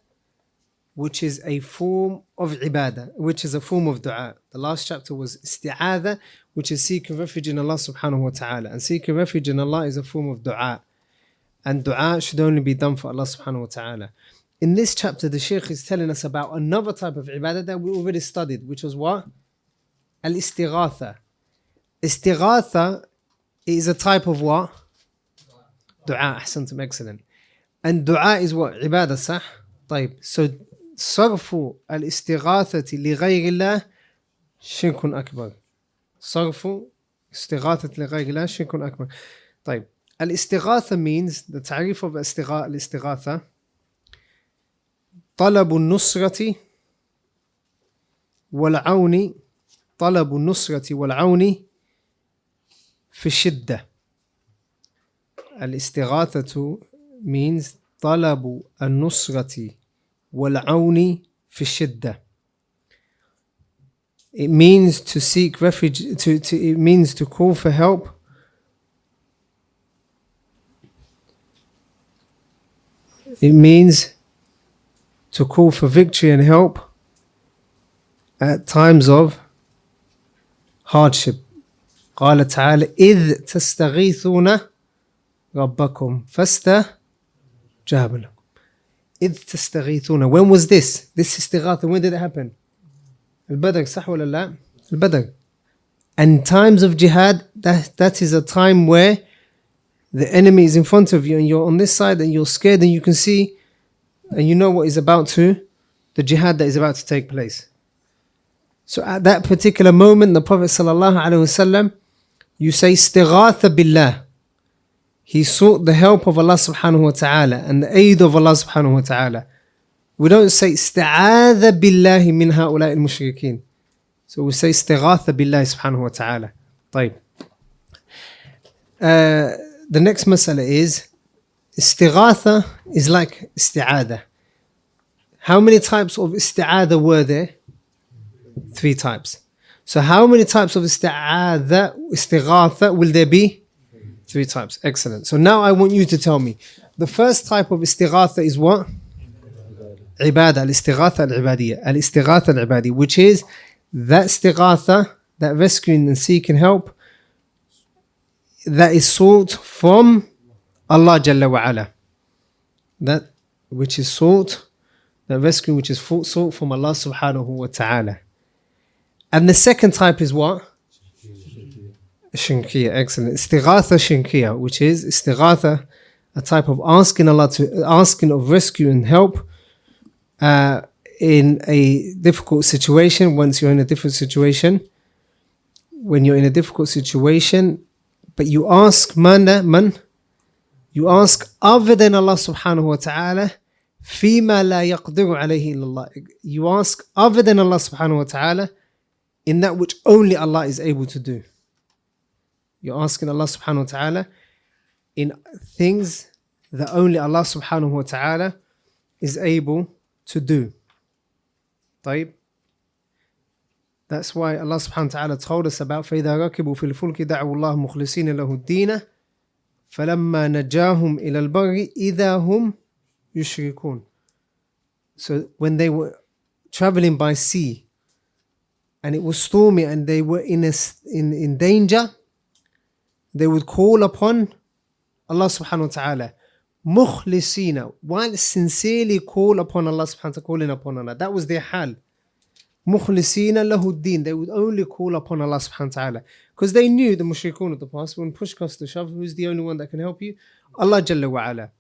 which is a form of ibadah, which is a form of dua. The last chapter was isti'ada, which is seeking refuge in Allah subhanahu wa ta'ala. And seeking refuge in Allah is a form of dua. And dua should only be done for Allah subhanahu wa ta'ala. In this chapter, the Shaykh is telling us about another type of ibadah that we already studied, which was what? Al-istighatha. Istighatha is a type of what? Dua. أحسنتم excellent. And dua is what? عبادة صح؟ طيب. So صرف الاستغاثة لغير الله شرك أكبر. صرف استغاثة لغير الله شرك أكبر. طيب. الاستغاثة means the تعريف of استغا- الاستغاثة طلب النصرة والعون طلب النصرة والعون في الشدة. الاستغاثة means طلب النصرة والعون في الشدة. It means to seek refuge to, to it means to call for help. It means to call for victory and help at times of hardship قال تعالى إذ تستغيثون ربكم فاستجاب لكم إذ تستغيثون when was this this استغاثة when did it happen البدر صح ولا لا البدر and times of jihad that, that is a time where the enemy is in front of you and you're on this side and you're scared and you can see and you know what is about to the jihad that is about to take place so at that particular moment the prophet sallallahu alaihi wasallam you say istighatha billah he sought the help of Allah subhanahu wa ta'ala and the aid of Allah subhanahu wa ta'ala we don't say ista'adha billahi min ha'ula'i al-mushrikeen so we say istighatha billahi subhanahu wa ta'ala طيب uh, the next masala is Istighatha is like isti'adah. How many types of isti'adah were there? Three types. So how many types of isti'adah, istighatha will there be? Three types. Excellent. So now I want you to tell me. The first type of istighatha is what? Ibadah. Al-istighatha al-ibadiyya. Al-istighatha al Which is that istighatha, that rescuing and seeking help, that is sought from Allah Jalla wa ala. That which is sought, that rescue which is sought from Allah subhanahu wa ta'ala. And the second type is what? Shirkiya, excellent. Istighatha shirkiya, which is istighatha, a type of asking Allah to asking of rescue and help uh, in a difficult situation. Once you're in a different situation, when you're in a difficult situation, but you ask man, man, you ask other than Allah subhanahu wa ta'ala, فيما لا يقدر عليه إلا الله. You ask other than Allah subhanahu wa ta'ala in that which only Allah is able to do. You're asking Allah subhanahu wa ta'ala in things that only Allah subhanahu wa ta'ala is able to do. طيب That's why Allah subhanahu wa ta'ala told us about فَإِذَا رَكِبُوا فِي الْفُلْكِ دَعُوا اللَّهَ مُخْلِصِينَ لَهُ الدِّينَ فَلَمَّا نَجَاهُمْ إِلَى الْبَرِّ إِذَا هُمْ يُشْرِكُونَ So when they were traveling by sea and it was stormy and they were in, a, in, in danger, they would call upon Allah subhanahu wa ta'ala. Mukhlisina, while sincerely call upon Allah subhanahu wa ta'ala, calling upon Allah. That was their hal. Mukhlisina lahuddin. They would only call upon Allah subhanahu wa ta'ala. Because they knew the mushrikun of the past, when push comes to shove, who's the only one that can help you? Allah Jalla wa ala.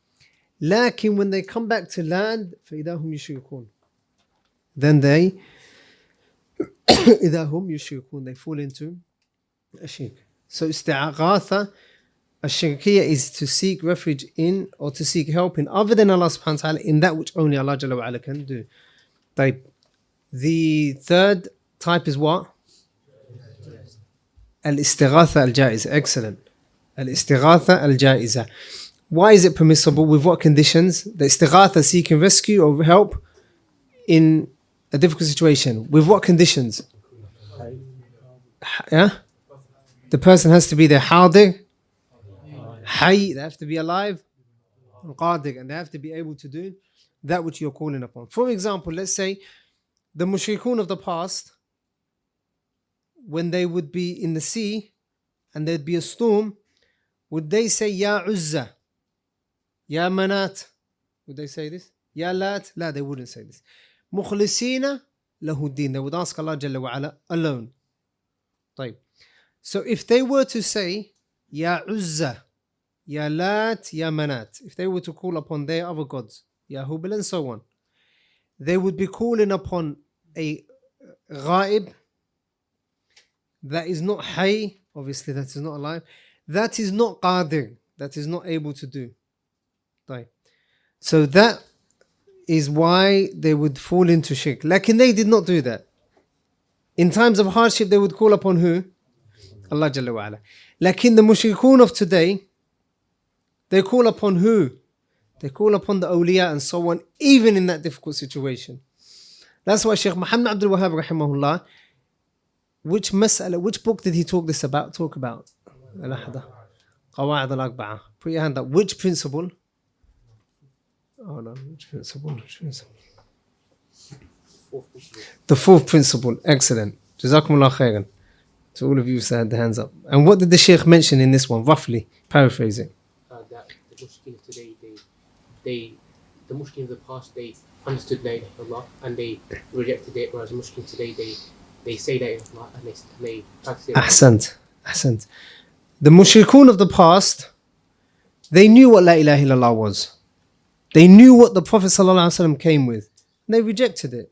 Lakin when they come back to land, فَإِذَا هُمْ يُشْرِكُونَ Then they, إِذَا هُمْ يُشْرِكُونَ They fall into a shirk. So isti'aghatha, الشركية is to seek refuge in or to seek help in other than Allah subhanahu wa ta'ala in that which only Allah Jalla wa ala can do. طيب. The third type is what? الاستغاثة الجائزة. Excellent. الاستغاثة الجائزة. Why is it permissible? With what conditions? The istighatha seeking rescue or help in a difficult situation. With what conditions? Yeah? The person has to be there hadir, hay, they have to be alive, and qadir, and they have to be able to do that which you're calling upon. For example, let's say the mushrikun of the past, when they would be in the sea and there'd be a storm, would they say Ya Uzza, Ya Manat? Would they say this? Ya Lat? La, they wouldn't say this. Mukhlisina lahuddin. They would ask Allah Jalla wa ala alone. طيب. So if they were to say Ya Uzza, Ya Lat, Ya Manat, if they were to call upon their other gods, Ya Hubal and so on, they would be calling upon a ghaib that is not hay, obviously that is not alive, that is not qadir, that is not able to do. Right. So that is why they would fall into shirk. Like they did not do that. In times of hardship, they would call upon who? Allah Jalla wa ala. Like in the mushrikun of today, they call upon who? They call upon the awliya and so on, even in that difficult situation. That's why Shaykh Muhammad Abdul Wahhab rahimahullah, which mas'ala, which book did he talk this about? Talk about Al-Ahda. Qawa'id al-Arba'ah. Put your hand up. Which principle? Oh no, which principle? Which principle? The fourth principle. Excellent. Jazakumullah khairan. To all of you who had the hands up. And what did the Shaykh mention in this one? Roughly, paraphrasing. uh, that the Muslims today they they the Muslims of the past they understood La ilaha and they rejected it, whereas Muslims today they they say that and they, practice it. Ahsant. Ahsant. The mushrikun of the past, they knew what La ilaha illallah was. They knew what the Prophet ﷺ came with. And they rejected it.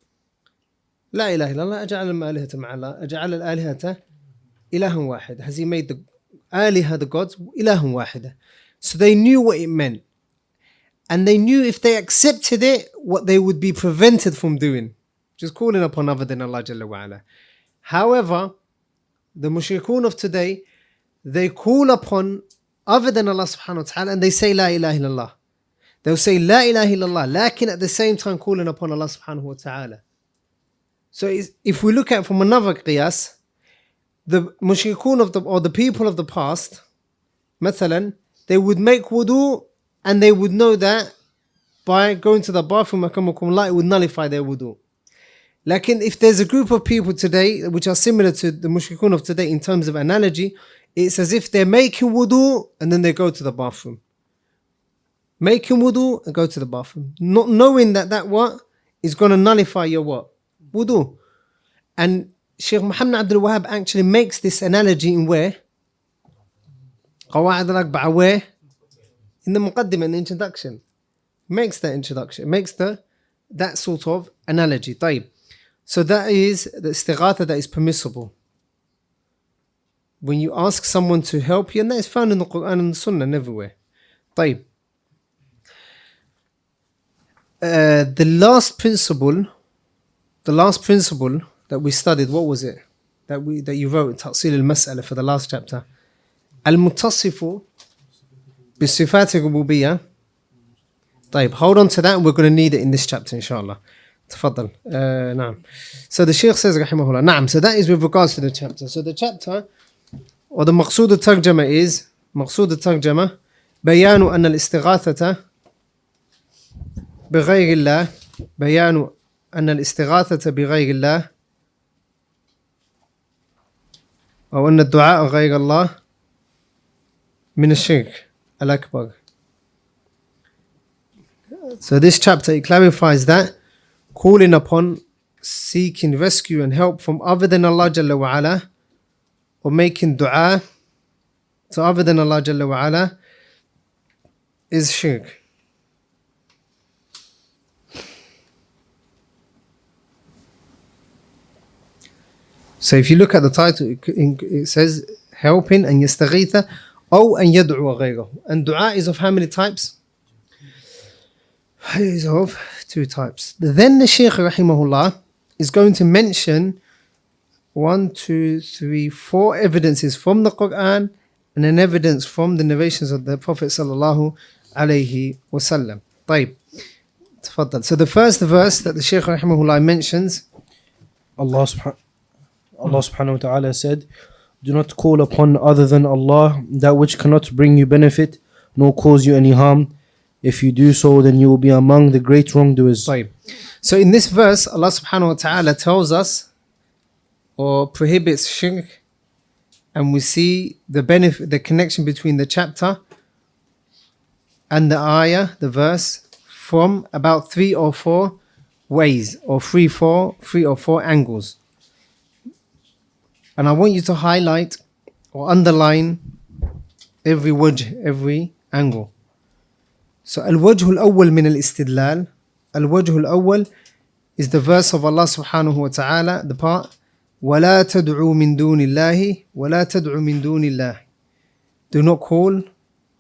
La ilaha illallah, aja'al al-alihata al-alihata ilahan wahid. Has he made the aliha, the gods, ilahan wahida. So they knew what it meant. And they knew if they accepted it, what they would be prevented from doing Just calling upon other than Allah Jalla wa'ala. However, the mushrikun of today, they call upon other than Allah subhanahu wa ta'ala and they say La ilaha illallah. They'll say La ilaha illallah, lakin at the same time calling upon Allah subhanahu wa ta'ala. So it's- if we look at it from another qiyas, the mushrikun of the or the people of the past, مثلا, they would make wudu and they would know that by going to the bathroom, akamakum Allah, it would nullify their wudu. Like in, if there's a group of people today which are similar to the mushrikun of today in terms of analogy, it's as if they're making wudu and then they go to the bathroom. Making wudu and go to the bathroom. Not knowing that that what is going to nullify your what? Wudu. And Sheikh Muhammad Abdul Wahab actually makes this analogy in where? قواعد الأربعة where? In the muqaddimah, in the introduction. Makes that introduction, makes the that sort of analogy. طيب. So that is the istighatha that is permissible. When you ask someone to help you, and that is found in the Quran and the Sunnah and everywhere. طيب. Uh, the last principle, the last principle that we studied, what was it? That we that you wrote in Taqsil al-Mas'ala for the last chapter. Al-Mutasifu بصفات الربوبية طيب hold on to that and we're going to need it in this chapter inshallah تفضل. uh, نعم. So the Sheikh says رحمه الله نعم so that is with regards to the chapter. So the chapter or the مقصود الترجمة is مقصود الترجمة بيان أن الاستغاثة بغير الله بيان أن الاستغاثة بغير الله أو أن الدعاء غير الله من الشرك الأكبر. So this chapter it clarifies that calling upon, seeking rescue and help from other than Allah Jalla wa'ala, or making dua to other than Allah Jalla wa'ala, is shirk. So if you look at the title, it says helping and yastaghitha, oh and yad'u ghayrahu. And dua is of how many types? Is of two types. Then the Shaykh rahimahullah is going to mention one, two, three, four evidences from the Quran and an evidence from the narrations of the Prophet sallallahu alaihi wasallam. طيب. تفضل. So the first verse that the Shaykh rahimahullah mentions Allah, subha- Allah subhanahu wa ta'ala said, Do not call upon other than Allah that which cannot bring you benefit nor cause you any harm. if you do so, then you will be among the great wrongdoers. So in this verse, Allah subhanahu wa ta'ala tells us or prohibits shirk and we see the benefit the connection between the chapter and the ayah, the verse, from about three or four ways or three four three or four angles. And I want you to highlight or underline every word, every angle. الوجه الأول من الاستدلال الوجه الأول is the verse of Allah subhanahu wa ta'ala the part ولا تدعوا من دون الله ولا تدعوا من دون الله do not call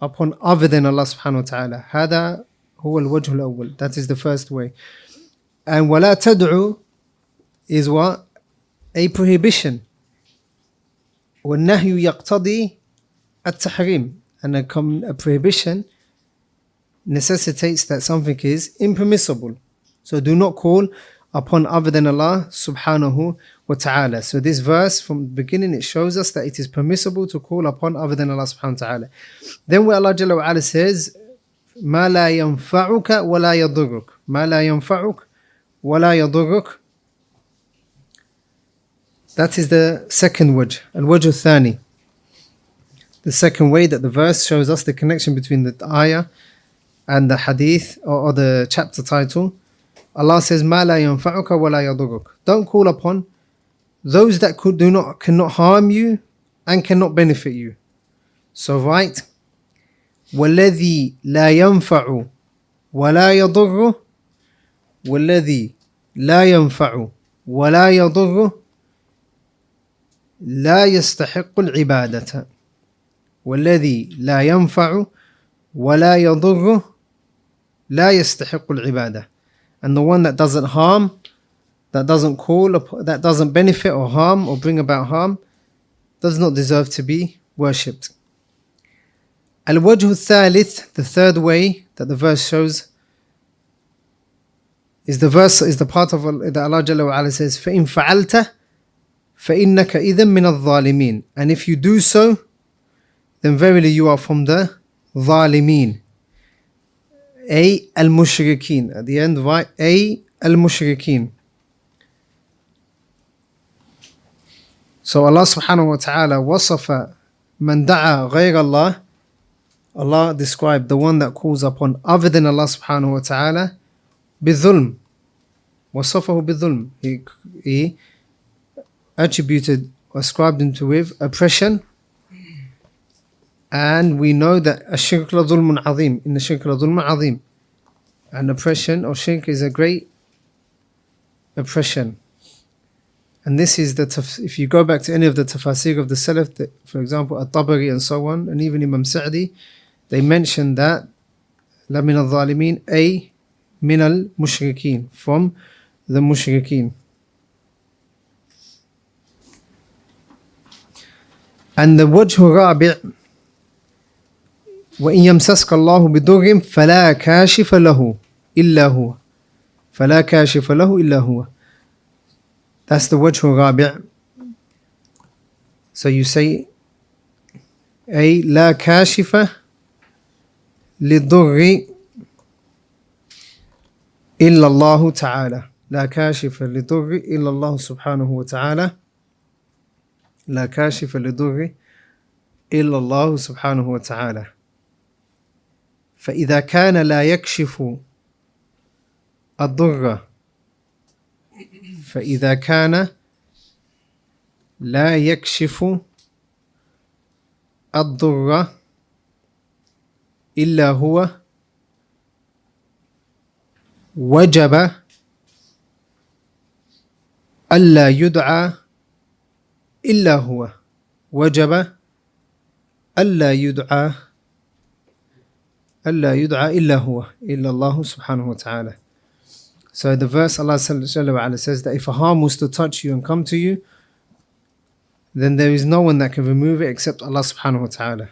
upon other than Allah subhanahu wa ta'ala هذا هو الوجه الأول that is the first way and ولا تدعوا is what a prohibition والنهي يقتضي التحريم and a, a prohibition necessitates that something is impermissible. So do not call upon other than Allah subhanahu wa ta'ala. So this verse from the beginning it shows us that it is permissible to call upon other than Allah subhanahu wa ta'ala. Then where Allah Jalla wa ala says, ما لا ينفعك ولا يضرك ما لا ينفعك ولا يضرك That is the second wajh, al-wajh al-thani. The second way that the verse shows us the connection between the ayah and the hadith or, or the chapter title, Allah says, "Ma la yanfa'uka wa la yadurruk." Don't call upon those that could do not cannot harm you and cannot benefit you. So right, والذي لا ينفع ولا يضر والذي لا ينفع ولا يضر لا يستحق العبادة والذي لا ينفع ولا يضر لا يستحق العبادة and the one that doesn't harm that doesn't call up- that doesn't benefit or harm or bring about harm does not deserve to be worshipped الوجه الثالث the third way that the verse shows is the verse is the part of that Allah Jalla wa ala says فإن فعلت فإنك إذا من الظالمين and if you do so then verily you are from the ظالمين أي المشركين at the end right أي المشركين So Allah subhanahu wa ta'ala وصف من دعا غير الله Allah described the one that calls upon other than Allah subhanahu wa ta'ala بالظلم وصفه بالظلم he, he attributed ascribed him to with oppression And we know that ashirk la dhulmun azim, in the shirk la dhulmun azim. And oppression of shirk is a great oppression. And this is the, if you go back to any of the tafsir of the Salaf, the, for example, At-Tabari and so on, and even Imam Sa'di, they mention that, la min al-zalimin, a min al-mushrikeen, from the mushrikeen. And the word rabi' وإن يمسسك الله بضر فلا كاشف له إلا هو. فلا كاشف له إلا هو. That's the وجه الرابع. So you say أي لا كاشف للضر إلا الله تعالى. لا كاشف للضر إلا الله سبحانه وتعالى. لا كاشف للضر إلا الله سبحانه وتعالى. فإذا كان لا يكشف الضر فإذا كان لا يكشف الضر إلا هو وجب ألا يدعى إلا هو. وجب ألا يدعى ألا يدعى إلا هو إلا الله سبحانه وتعالى So the verse Allah Jalla wa ala says that if a harm was to touch you and come to you, then there is no one that can remove it except Allah subhanahu wa ta'ala.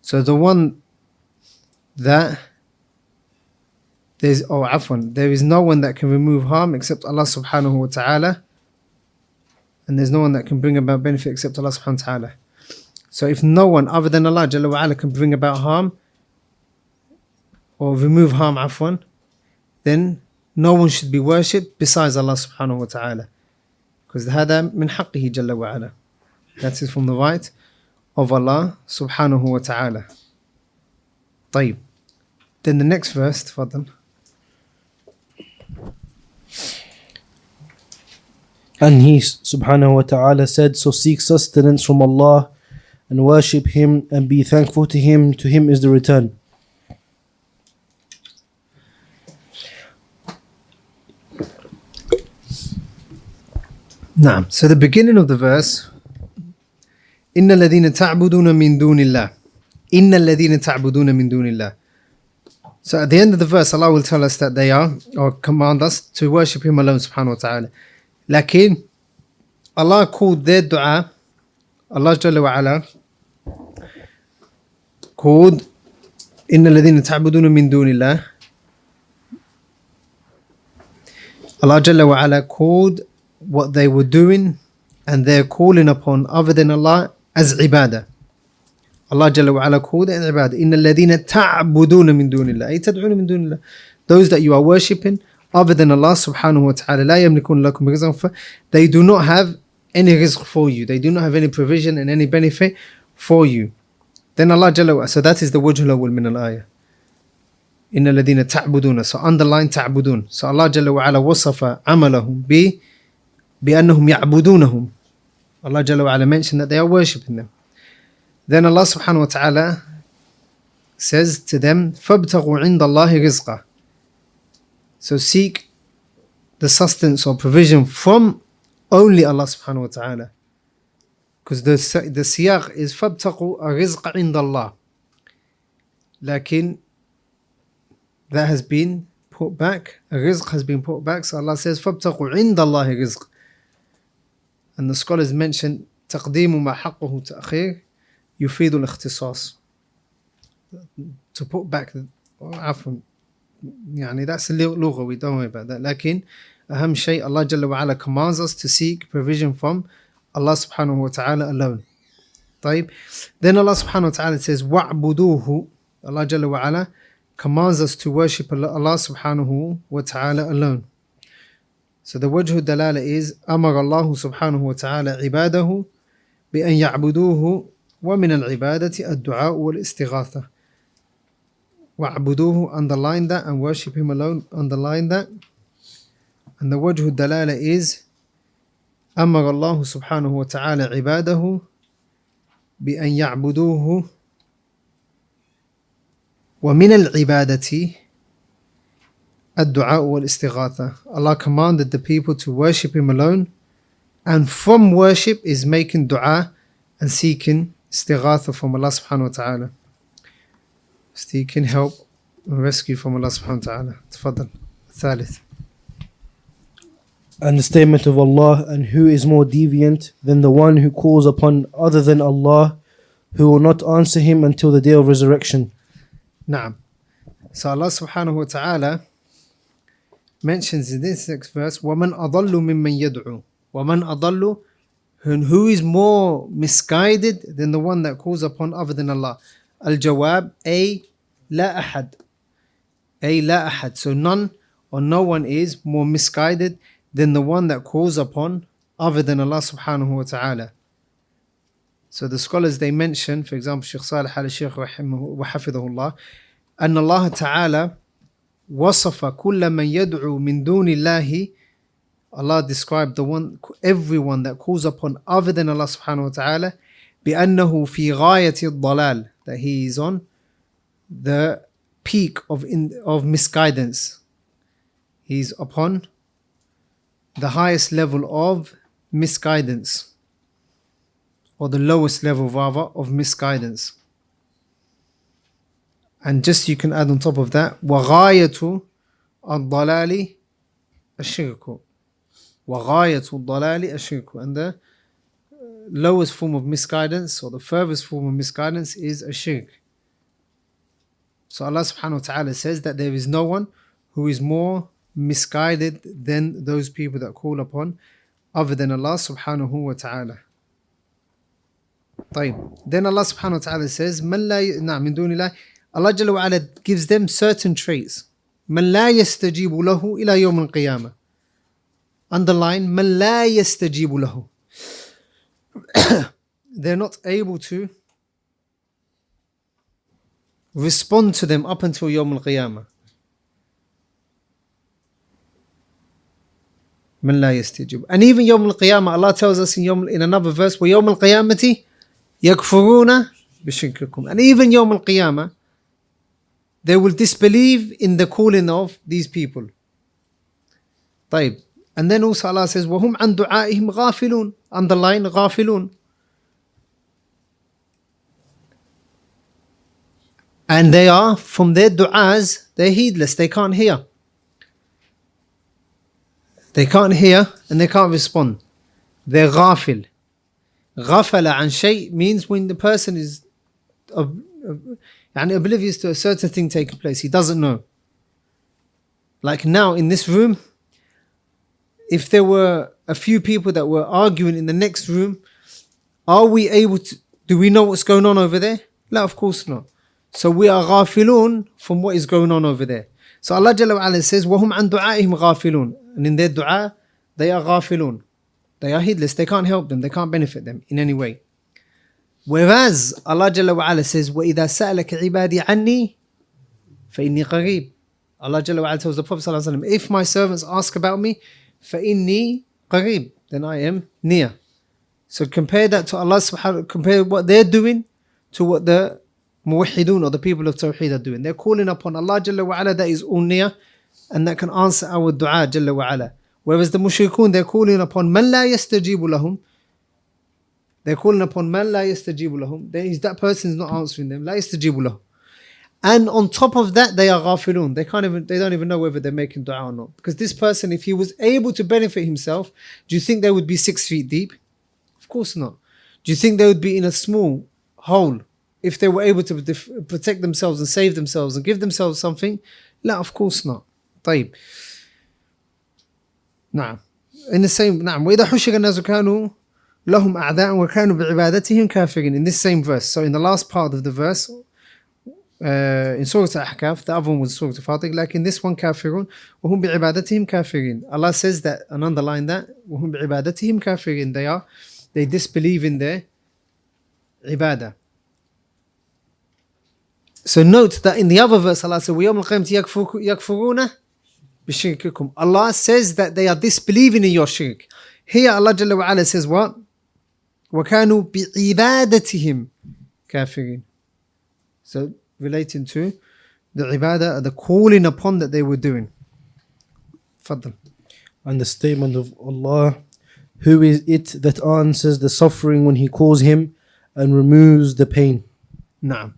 So the one that there's oh afwan, there is no one that can remove harm except Allah subhanahu wa ta'ala. And there's no one that can bring about benefit except Allah subhanahu wa ta'ala. So if no one other than Allah Jalla wa ala can bring about harm or remove harm afwan, then no one should be worshipped besides Allah subhanahu wa ta'ala. Because هذا من حقه جل وعلا. That is from the right of Allah subhanahu wa ta'ala. طيب. Then the next verse, تفضل. And he subhanahu wa ta'ala said, So seek sustenance from Allah and worship Him and be thankful to Him. To Him is the return. نعم. So the beginning of the verse إن الذين تعبدون من دون الله إن الذين تعبدون من دون الله So at the end of the verse Allah will tell us that they are or command us to worship Him alone subhanahu wa ta'ala لكن Allah called their dua Allah جل وعلا called إن الذين تعبدون من دون الله Allah جل وعلا called what they were doing and they're calling upon other than Allah as ibadah. Allah Jalla wa'ala called it ibadah. Inna ladina ta'buduna min دُونِ اللَّهِ تَدْعُونَ مِن دُونِ اللَّهِ Those that you are worshipping other than Allah subhanahu wa ta'ala لَا يَمْلِكُونَ lakum رِزْقًا They do not have any rizq for you. They do not have any provision and any benefit for you. Then Allah Jalla wa'ala, so that is the wajh min al-ayah. إِنَّ الَّذِينَ ta'buduna. So underline ta'budun. So Allah Jalla wa'ala wasafa amalahum bi بأنهم يعبدونهم Jalla wa ala mentioned that they are worshipping them. Then Allah subhanahu wa ta'ala says to them, فَابْتَغُوا عِنْدَ اللَّهِ رِزْقًا So seek the sustenance or provision from only Allah subhanahu wa ta'ala. Because the, the siyaq is فَابْتَغُوا الرِّزْقَ عِنْدَ اللَّهِ Lakin that has been put back, a rizq has been put back. So Allah says, فَابْتَغُوا عِنْدَ اللَّهِ رِزْقًا and the scholars mention تقديم ما حقه تأخير يفيد الاختصاص to put back عفوا يعني that's a لغة we don't worry about that لكن أهم شيء Allah جل وعلا commands us to seek provision from Allah subhanahu wa ta'ala alone طيب then Allah subhanahu wa ta'ala says وَعْبُدُوهُ Allah جل وعلا commands us to worship Allah subhanahu wa ta'ala alone So the wajh dalala is أمر الله سبحانه وتعالى عباده بأن يعبدوه ومن العبادة الدعاء والاستغاثة واعبدوه underline that and worship him alone underline that. And the wajh dalala is أمر الله سبحانه وتعالى عباده بأن يعبدوه ومن العبادة الدعاء والاستغاثة. Allah commanded the people to worship Him alone, and from worship is making dua and seeking istighatha from Allah subhanahu wa ta'ala. Seeking help and rescue from Allah subhanahu wa ta'ala. تفضل. الثالث. And the statement of Allah, and who is more deviant than the one who calls upon other than Allah, who will not answer him until the day of resurrection. نعم. So Allah subhanahu wa ta'ala mentions in this next verse, وَمَنْ أَضَلُّ مِمَّنْ يَدْعُو وَمَنْ أَضَلُّ who who is more misguided than the one that calls upon other than Allah? Al-Jawab, A, لا أحد. A, لا أحد. So none or no one is more misguided than the one that calls upon other than Allah subhanahu wa ta'ala. So the scholars they mention, for example, Shaykh Salih al-Shaykh وحفظه الله, أن الله تعالى وصف كل من يدعو من دون الله Allah described the one everyone that calls upon other than Allah subhanahu wa ta'ala بأنه في غاية الضلال that he is on the peak of in, of misguidance he's upon the highest level of misguidance or the lowest level rather of misguidance and just you can add on top of that وغاية الضلال الشرك وغاية الضلال الشرك and the lowest form of misguidance or the furthest form of misguidance is a shirk so Allah subhanahu wa ta'ala says that there is no one who is more misguided than those people that call upon other than Allah subhanahu wa ta'ala طيب then Allah subhanahu wa ta'ala says من لا ي... نعم من دون الله Allah Jalla wa gives them certain traits. من لا يستجيب له إلى يوم القيامة. Underline من لا يستجيب له. They're not able to respond to them up until يوم القيامة. Qiyamah. من لا يستجيب and even يوم القيامة Allah tells us in, يوم, in another verse ويوم القيامة يكفرون بِشِرْكِكُمْ." and even يوم القيامة they will disbelieve in the calling of these people طيب and then also Allah says وهم عن دعائهم غافلون underline غافلون and they are from their du'as they're heedless they can't hear they can't hear and they can't respond they're غافل غفل عن شيء means when the person is ob- ob- يعني oblivious to a certain thing taking place he doesn't know like now in this room if there were a few people that were arguing in the next room are we able to do we know what's going on over there no of course not so we are غافلون from what is going on over there so Allah Jalla wa ala says وهم عن دعائهم غافلون and in their dua they are غافلون they are heedless they can't help them they can't benefit them in any way whereas Allah Jalla wa ala says وإذا سألك عبادي عني فإني قريب Allah Jalla wa ala tells the Prophet صلى الله عليه وسلم if my servants ask about me فإني قريب then I am near so compare that to Allah subhanahu compare what they're doing to what the muwahidun or the people of Tawheed are doing. They're calling upon Allah Jalla wa ala that is all near and that can answer our dua Jalla wa ala. Whereas the mushrikun, they're calling upon man la yastajibu lahum. They're calling upon man la yastajibu lahum. There is that person is not answering them. La yastajibu lahum. And on top of that, they are ghafilun. They can't even, they don't even know whether they're making dua or not. Because this person, if he was able to benefit himself, do you think they would be six feet deep? Of course not. Do you think they would be in a small hole if they were able to def- protect themselves and save themselves and give themselves something? لا of course not. طيب. نعم. In the same نعم وإذا حشر الناس كانوا لهم أعداء وكانوا بعبادتهم كافرين. In this same verse. So in the last part of the verse uh, in Surah Al-Ahqaf, the other one was Surah like in this one كافرون وهم بعبادتهم كافرين. Allah says that and underline that وهم بعبادتهم كافرين. They are they disbelieve in their ibadah. So note that in the other verse, Allah said, وَيَوْمَ الْقِيَامَةِ يَكْفُرُونَ بِشِرْكِكُمْ Allah says that they are disbelieving in your shirk. Here Allah Jalla wa ala says what? وَكَانُوا بِعِبَادَتِهِمْ كَافِرِينَ So relating to the ibadah, the calling upon that they were doing. Faddal. And the statement of Allah, who is it that answers the suffering when He calls him and removes the pain? نعم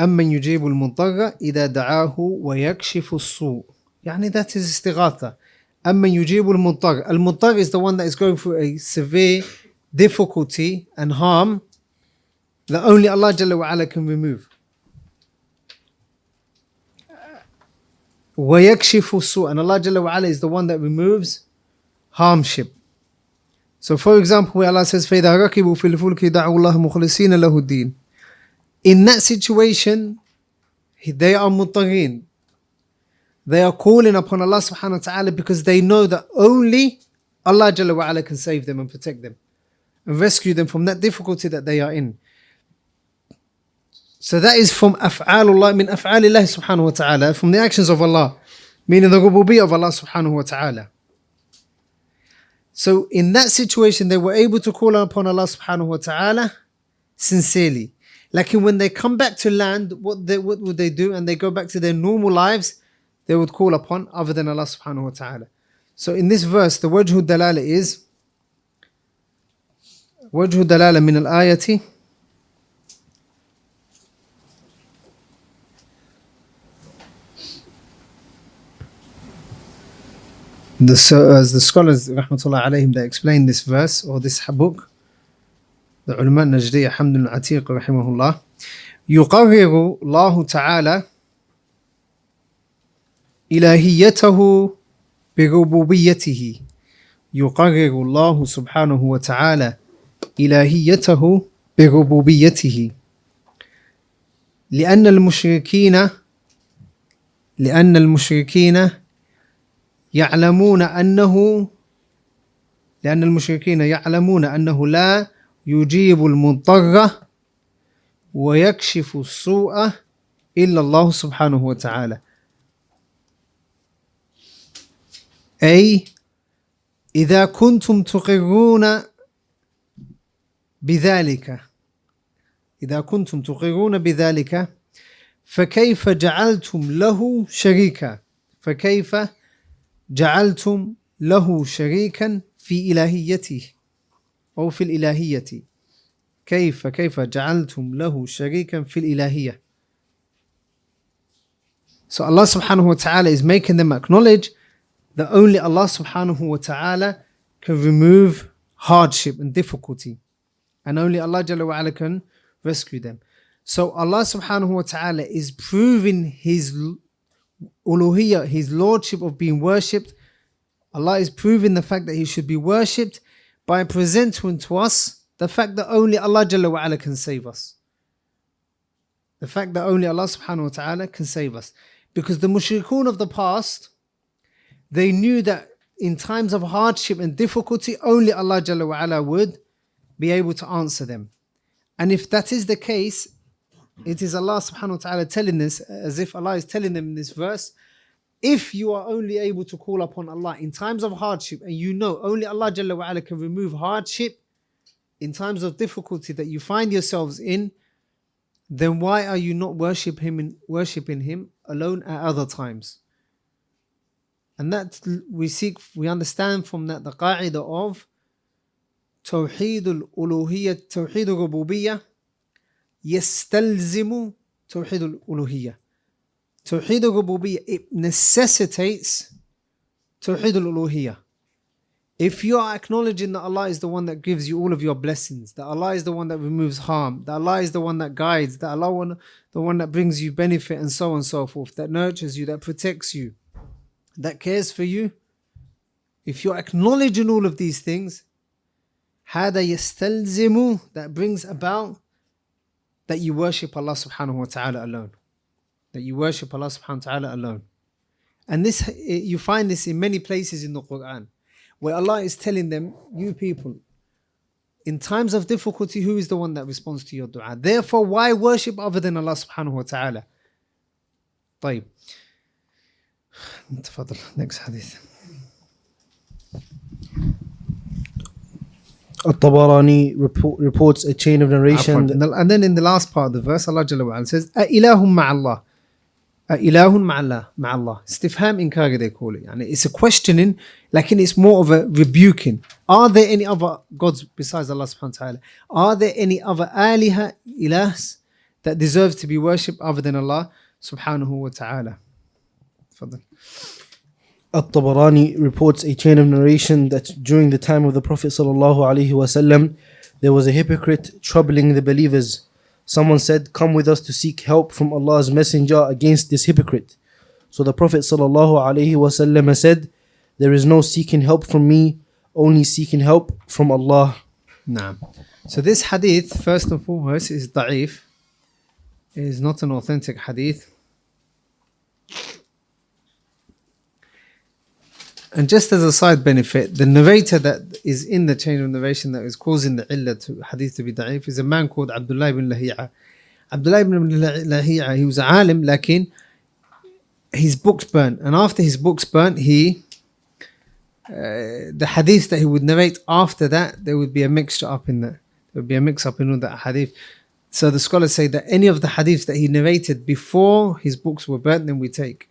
أمن يجيب المضطر إذا دعاه ويكشف السوء يعني that is استغاثة أمن يجيب المضطر المضطر is the one that is going through a severe difficulty and harm that only Allah جل وعلا can remove وَيَكْشِفُ السُّوءَ And Allah Jalla wa'ala is the one that removes harmship. So for example, where Allah says, فَإِذَا رَكِبُوا فِي الْفُلْكِ دَعُوا اللَّهَ مُخْلِصِينَ لَهُ الدِّينَ In that situation, they are muttaqeen. They are calling upon Allah subhanahu wa ta'ala because they know that only Allah Jalla wa'ala can save them and protect them and rescue them from that difficulty that they are in. So that is from af'alullah min af'alillah subhanahu wa ta'ala, from the actions of Allah, meaning the rububiyyah of Allah subhanahu wa ta'ala. So in that situation, they were able to call upon Allah subhanahu wa ta'ala sincerely. Like when they come back to land, what, they, what would they do? And they go back to their normal lives, they would call upon other than Allah subhanahu wa ta'ala. So in this verse, the wajhu dalala is وجه دلالة من الآية the, so, as the scholars rahmatullah alayhim they explain this verse or this book the النجدية حمد العتيق رحمه الله يقرر الله تعالى إلهيته بربوبيته. يقرر الله سبحانه وتعالى إلهيته بربوبيته لأن المشركين لأن المشركين يعلمون أنه لأن المشركين يعلمون أنه لا يجيب المضطر ويكشف السوء إلا الله سبحانه وتعالى. أي إذا كنتم تقرون بذلك إذا كنتم تقرون بذلك فكيف جعلتم له شريكا فكيف جعلتم له شريكا في إلهيته أو في الإلهية كيف كيف جعلتم له شريكا في الإلهية So Allah subhanahu wa ta'ala is making them acknowledge that only Allah subhanahu wa ta'ala can remove hardship and difficulty. And only Allah Jalla wa ala can rescue them. So Allah subhanahu wa ta'ala is proving His uluhiyah, His lordship of being worshipped. Allah is proving the fact that He should be worshipped by presenting to us the fact that only Allah Jalla wa ala can save us. The fact that only Allah subhanahu wa ta'ala can save us. Because the mushrikun of the past, they knew that in times of hardship and difficulty, only Allah Jalla wa ala would be able to answer them. And if that is the case, it is Allah subhanahu wa ta'ala telling this as if Allah is telling them in this verse. If you are only able to call upon Allah in times of hardship and you know only Allah Jalla wa ala can remove hardship in times of difficulty that you find yourselves in, then why are you not worship him in, worshiping Him alone at other times? And that we seek, we understand from that the qa'idah of توحيد الألوهية توحيد الربوبية يستلزم توحيد الألوهية توحيد الربوبية it necessitates توحيد الألوهية if you are acknowledging that Allah is the one that gives you all of your blessings, that Allah is the one that removes harm, that Allah is the one that guides, that Allah one, the one that brings you benefit and so on and so forth, that nurtures you, that protects you, that cares for you, if you're acknowledging all of these things, هذا يستلزم that brings about that you worship Allah subhanahu wa ta'ala alone. That you worship Allah subhanahu wa ta'ala alone. And this you find this in many places in the Quran where Allah is telling them, you people, in times of difficulty, who is the one that responds to your dua? Therefore, why worship other than Allah subhanahu wa ta'ala? طيب تفضل next hadith At-Tabarani report, reports a chain of narration. And, the, and then in the last part of the verse, Allah Jalla wa'ala says, أَإِلَهٌ مَعَ اللَّهِ أَإِلَهٌ مَعَ اللَّهِ مَعَ اللَّهِ Istifham inkari they call it. And it's a questioning, like it's more of a rebuking. Are there any other gods besides Allah subhanahu wa ta'ala? Are there any other aliha, ilahs, that deserve to be worshipped other than Allah subhanahu wa ta'ala? Fadal. at-Tabarani reports a chain of narration that during the time of the Prophet sallallahu there was a hypocrite troubling the believers. Someone said, "Come with us to seek help from Allah's Messenger against this hypocrite." So the Prophet sallallahu said, There is no seeking help from me, only seeking help from Allah. Naam. So this hadith, first and foremost, is da'if. It is not an authentic hadith. And just as a side benefit, the narrator that is in the chain of narration that is causing the illah to hadith to be da'if is a man called Abdullah ibn Lahi'a. Abdullah ibn Lahi'a, he was a alim, lakin his books burnt. And after his books burnt, he uh, the hadith that he would narrate after that, there would be a mixture up in there. There would be a mix up in all that hadith. So the scholars say that any of the hadiths that he narrated before his books were burnt, then we take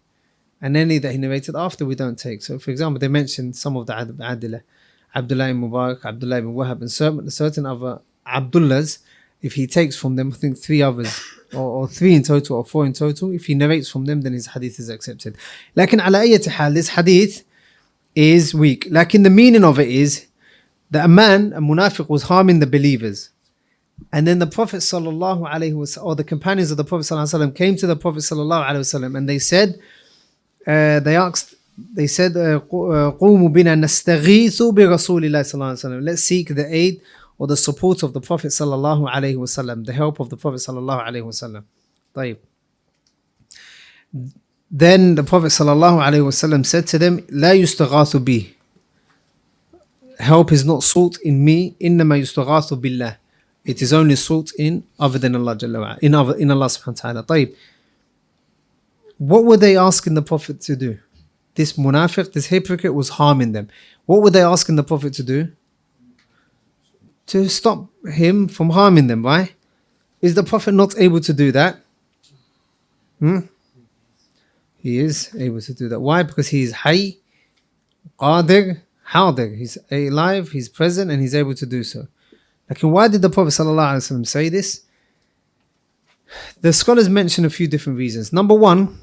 and any that he narrated after we don't take. So, for example, they mentioned some of the Adilah, Abdullah ibn Mubarak, Abdullah ibn Wahab, and certain, certain other Abdullahs. If he takes from them, I think three others, or, or, three in total, or four in total, if he narrates from them, then his hadith is accepted. Like in hal, this hadith is weak. Like in the meaning of it is that a man, a munafiq, was harming the believers. And then the Prophet sallallahu alaihi or the companions of the Prophet sallallahu alaihi wasallam, came to the Prophet sallallahu alaihi wasallam, and they said, uh, they asked, they said, uh, "قوموا بنا نستغيث برسول الله صلى الله عليه وسلم." Let's seek the aid or the support of the Prophet sallallahu alaihi wasallam, the help of the Prophet sallallahu alaihi wasallam. طيب. Then the Prophet sallallahu alaihi wasallam said to them, "لا يستغاث بي." Help is not sought in me. إنما يستغاث بالله. It is only sought in other than Allah Jalla wa in other in Allah subhanahu wa ta'ala. طيب. What were they asking the Prophet to do? This munafiq, this hypocrite was harming them. What were they asking the Prophet to do? To stop him from harming them, right? Is the Prophet not able to do that? Hmm? He is able to do that. Why? Because he is Hayy, Qadir, Hadir. He's alive, he's present, and he's able to do so. Like, why did the Prophet ﷺ say this? The scholars mention a few different reasons. Number one,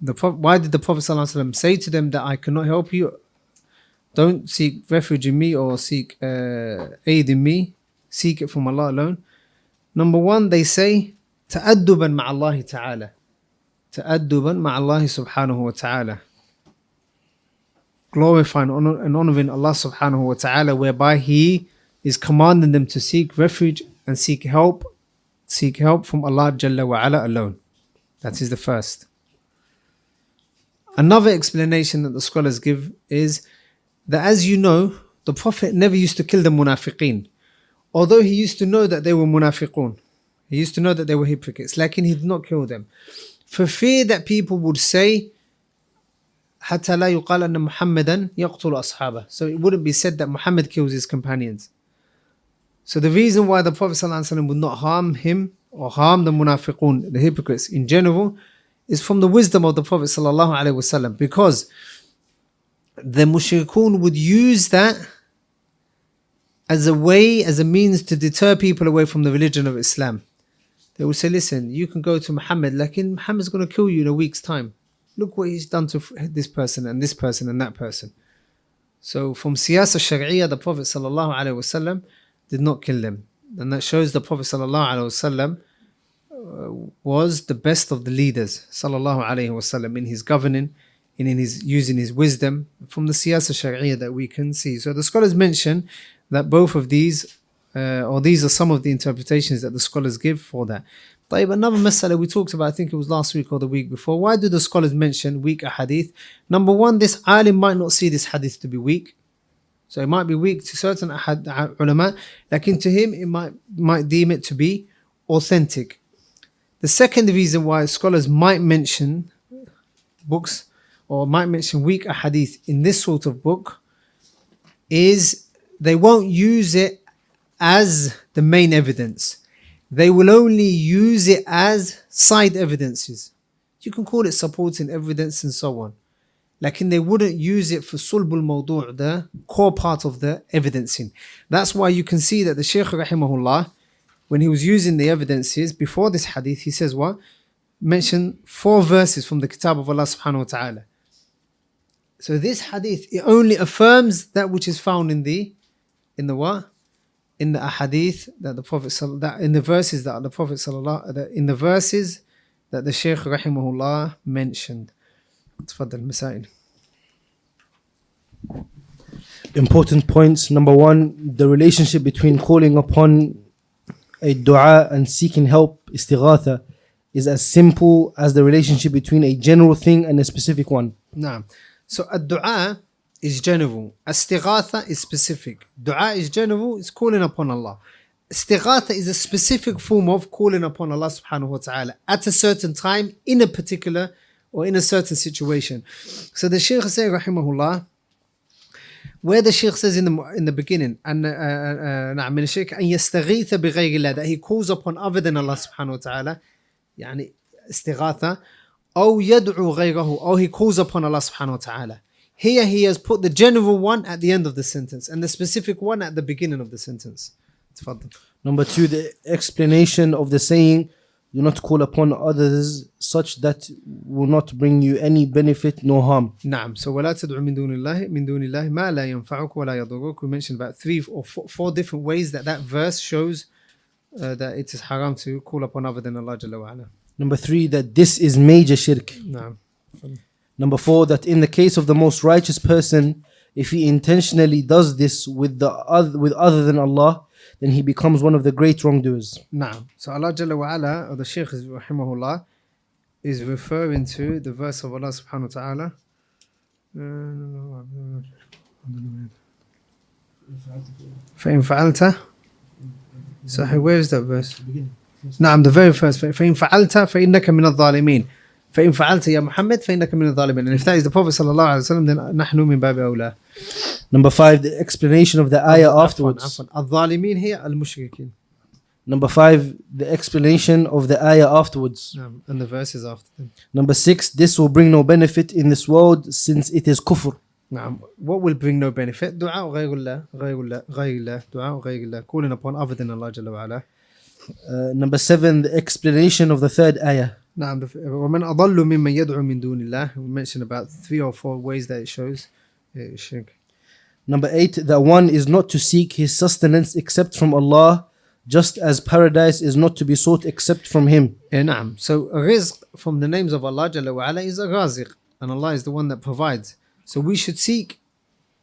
the Pro- why did the Prophet ﷺ say to them that I cannot help you? Don't seek refuge in me or seek uh, aid in me. Seek it from Allah alone. Number one, they say, تأدبا مع الله تعالى. تأدبا مع الله سبحانه وتعالى. Glorifying honor- and honoring Allah subhanahu wa ta'ala, whereby He is commanding them to seek refuge and seek help, seek help from Allah Jalla wa ala alone. That is the first. Another explanation that the scholars give is that as you know, the Prophet never used to kill the munafiqeen. Although he used to know that they were munafiqun. He used to know that they were hypocrites. Like he did not kill them. For fear that people would say, حتى لا يقال أن محمدا يقتل أصحابه. So it wouldn't be said that Muhammad kills his companions. So the reason why the Prophet ﷺ would not harm him or harm the munafiqun, the hypocrites in general, is from the wisdom of the Prophet ﷺ because the mushrikun would use that as a way, as a means to deter people away from the religion of Islam. They would say, listen, you can go to Muhammad, like Muhammad's going to kill you in a week's time. Look what he's done to this person and this person and that person. So from siyasa shari'ah, the Prophet wasallam did not kill them. And that shows the Prophet uh, was the best of the leaders sallallahu alaihi wasallam in his governing and in his using his wisdom from the siyasa shari'ah that we can see. So the scholars mention that both of these uh, or these are some of the interpretations that the scholars give for that. طيب, another masala we talked about, I think it was last week or the week before. Why do the scholars mention weak hadith? Number one, this alim might not see this hadith to be weak. So it might be weak to certain ahad, ulama, like to him, it might, might deem it to be authentic. The second reason why scholars might mention books or might mention weak hadith in this sort of book is they won't use it as the main evidence. They will only use it as side evidences. You can call it supporting evidence and so on. Like in they wouldn't use it for sulbul mawdu' the core part of the evidencing. That's why you can see that the Shaykh rahimahullah, when he was using the evidences before this hadith, he says what? Mention four verses from the kitab of Allah subhanahu wa ta'ala. So this hadith, it only affirms that which is found in the in the what? In the ahadith that the Prophet sal- that in the verses that the Prophet sallallahu that in the verses that the Shaykh rahimahullah mentioned. تفضل مسائل Important points. Number one, the relationship between calling upon a dua and seeking help, istighatha, is as simple as the relationship between a general thing and a specific one. Nah. So a dua is general. Istighatha is specific. Dua is general, it's calling upon Allah. Istighatha is a specific form of calling upon Allah subhanahu wa ta'ala at a certain time in a particular or in a certain situation. So the Shaykh says rahimahullah, where the Shaykh says in the in the beginning and uh, uh, نعم من الشرك أن يستغيث بغير الله that he calls upon other than Allah subhanahu wa ta'ala يعني استغاثة أو يدعو غيره or he calls upon Allah subhanahu wa ta'ala here he has put the general one at the end of the sentence and the specific one at the beginning of the sentence تفضل Number two, the explanation of the saying, do not call upon others such that will not bring you any benefit nor harm. نعم so ولا تدعو من دون الله من دون الله ما لا ينفعك ولا يضرك we mentioned about three or four, four different ways that that verse shows uh, that it is haram to call upon other than Allah Jalla wa'ala. Number three, that this is major shirk. نعم Number four, that in the case of the most righteous person, if he intentionally does this with the other, with other than Allah, then he becomes one of the great wrongdoers. نعم so Allah Jalla wa'ala or the Shaykh is rahimahullah is referring to the verse of Allah subhanahu wa ta'ala فإن فعلت صحيح where is that verse نعم the very first فإن فعلت فإنك من الظالمين فإن فعلت يا محمد فإنك من الظالمين and if that is the Prophet صلى الله عليه وسلم then نحن من باب أولى Number five, the explanation of the ayah عفواً- afterwards. عفواً. الظالمين هي المشركين Number five, the explanation of the ayah afterwards. نعم and the verses after them Number six, this will bring no benefit in this world since it is kufr. نعم what will bring no benefit دعاء غير الله غير الله غير الله دعاء غير الله calling upon other than Allah جل وعلا Uh, number seven, the explanation of the third ayah. نعم the- ومن أضل ممن يدعو من دون الله we mentioned about three or four ways that it shows uh, shirk Number eight, that one is not to seek his sustenance except from Allah, just as paradise is not to be sought except from Him. Yeah, نعم so rizq from the names of Allah جل وعلا is a raziq and Allah is the one that provides so we should seek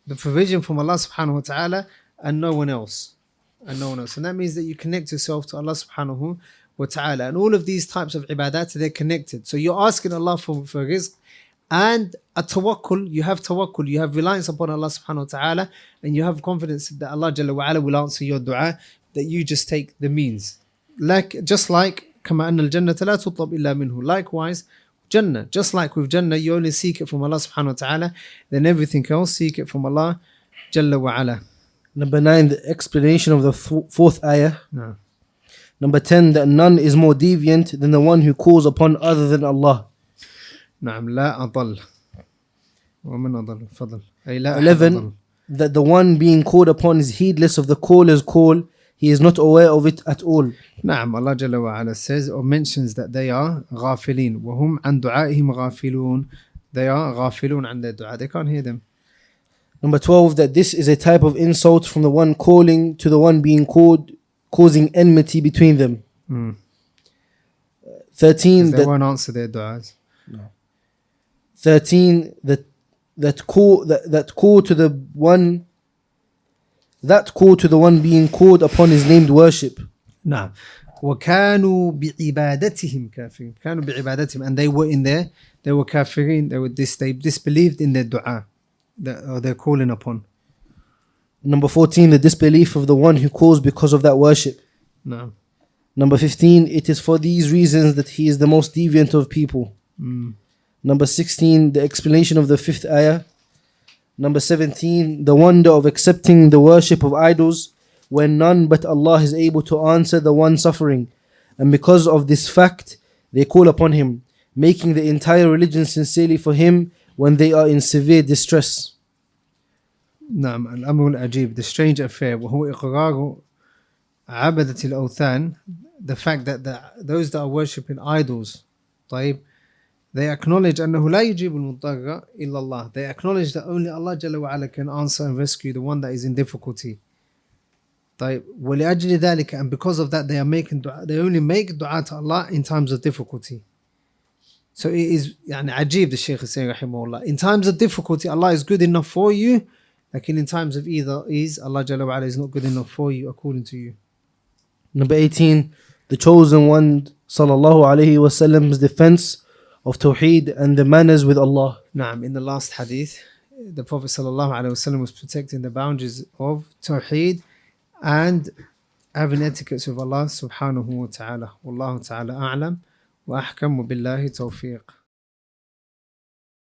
the provision from Allah subhanahu wa ta'ala and no one else and no one else and that means that you connect yourself to Allah subhanahu wa ta'ala and all of these types of ibadat they're connected so you're asking Allah for, for rizq and a tawakkul you have tawakkul you have reliance upon Allah subhanahu wa ta'ala and you have confidence that Allah jalla wa ala will answer your dua that you just take the means like just like كما أن الجنة لا تطلب إلا منه likewise Jannah just like with Jannah you only seek it from Allah subhanahu wa ta'ala then everything else seek it from Allah Jalla wa ala Number nine, the explanation of the th- fourth ayah. no. Number ten, that none is more deviant than the one who calls upon other than Allah. نعم لا أضل ومن أضل فضل أي لا أحد 11 أضل. that the one being called upon is heedless of the caller's call he is not aware of it at all نعم Allah جل وعلا says or mentions that they are غافلين وهم عن دعائهم غافلون they are غافلون عن their دعاء they can't hear them number 12 that this is a type of insult from the one calling to the one being called causing enmity between them Mm. 13 'Cause they that won't answer their du'as 13 that that call that, that call to the one that call to the one being called upon is named worship نعم وكانوا بعبادتهم كافرين كانوا بعبادتهم and they were in there they were كافرين they were dis they disbelieved in their dua that or they're calling upon Number 14, the disbelief of the one who calls because of that worship. No. Number 15, it is for these reasons that he is the most deviant of people. Mm. Number 16, the explanation of the fifth ayah. Number 17, the wonder of accepting the worship of idols when none but Allah is able to answer the one suffering. And because of this fact, they call upon Him, making the entire religion sincerely for Him when they are in severe distress. نعم الأمر العجيب the strange affair وهو إقرار عبدة الأوثان the fact that the, those that are worshipping idols طيب they acknowledge أنه لا يجيب المضطر إلا الله they acknowledge that only Allah جل وعلا can answer and rescue the one that is in difficulty طيب ولأجل ذلك and because of that they are making dua, they only make dua to Allah in times of difficulty So it is يعني عجيب the Shaykh is saying rahimahullah. In times of difficulty, Allah is good enough for you. like in times of either ease, Allah Jalla wa is not good enough for you according to you. Number 18, the chosen one, sallallahu alayhi wasallam's defense of Tawheed and the manners with Allah. Naam, in the last hadith, the Prophet sallallahu alaihi wasallam was protecting the boundaries of Tawheed and having etiquettes with Allah subhanahu wa ta'ala. Wallahu ta'ala a'lam wa ahkamu billahi tawfiq.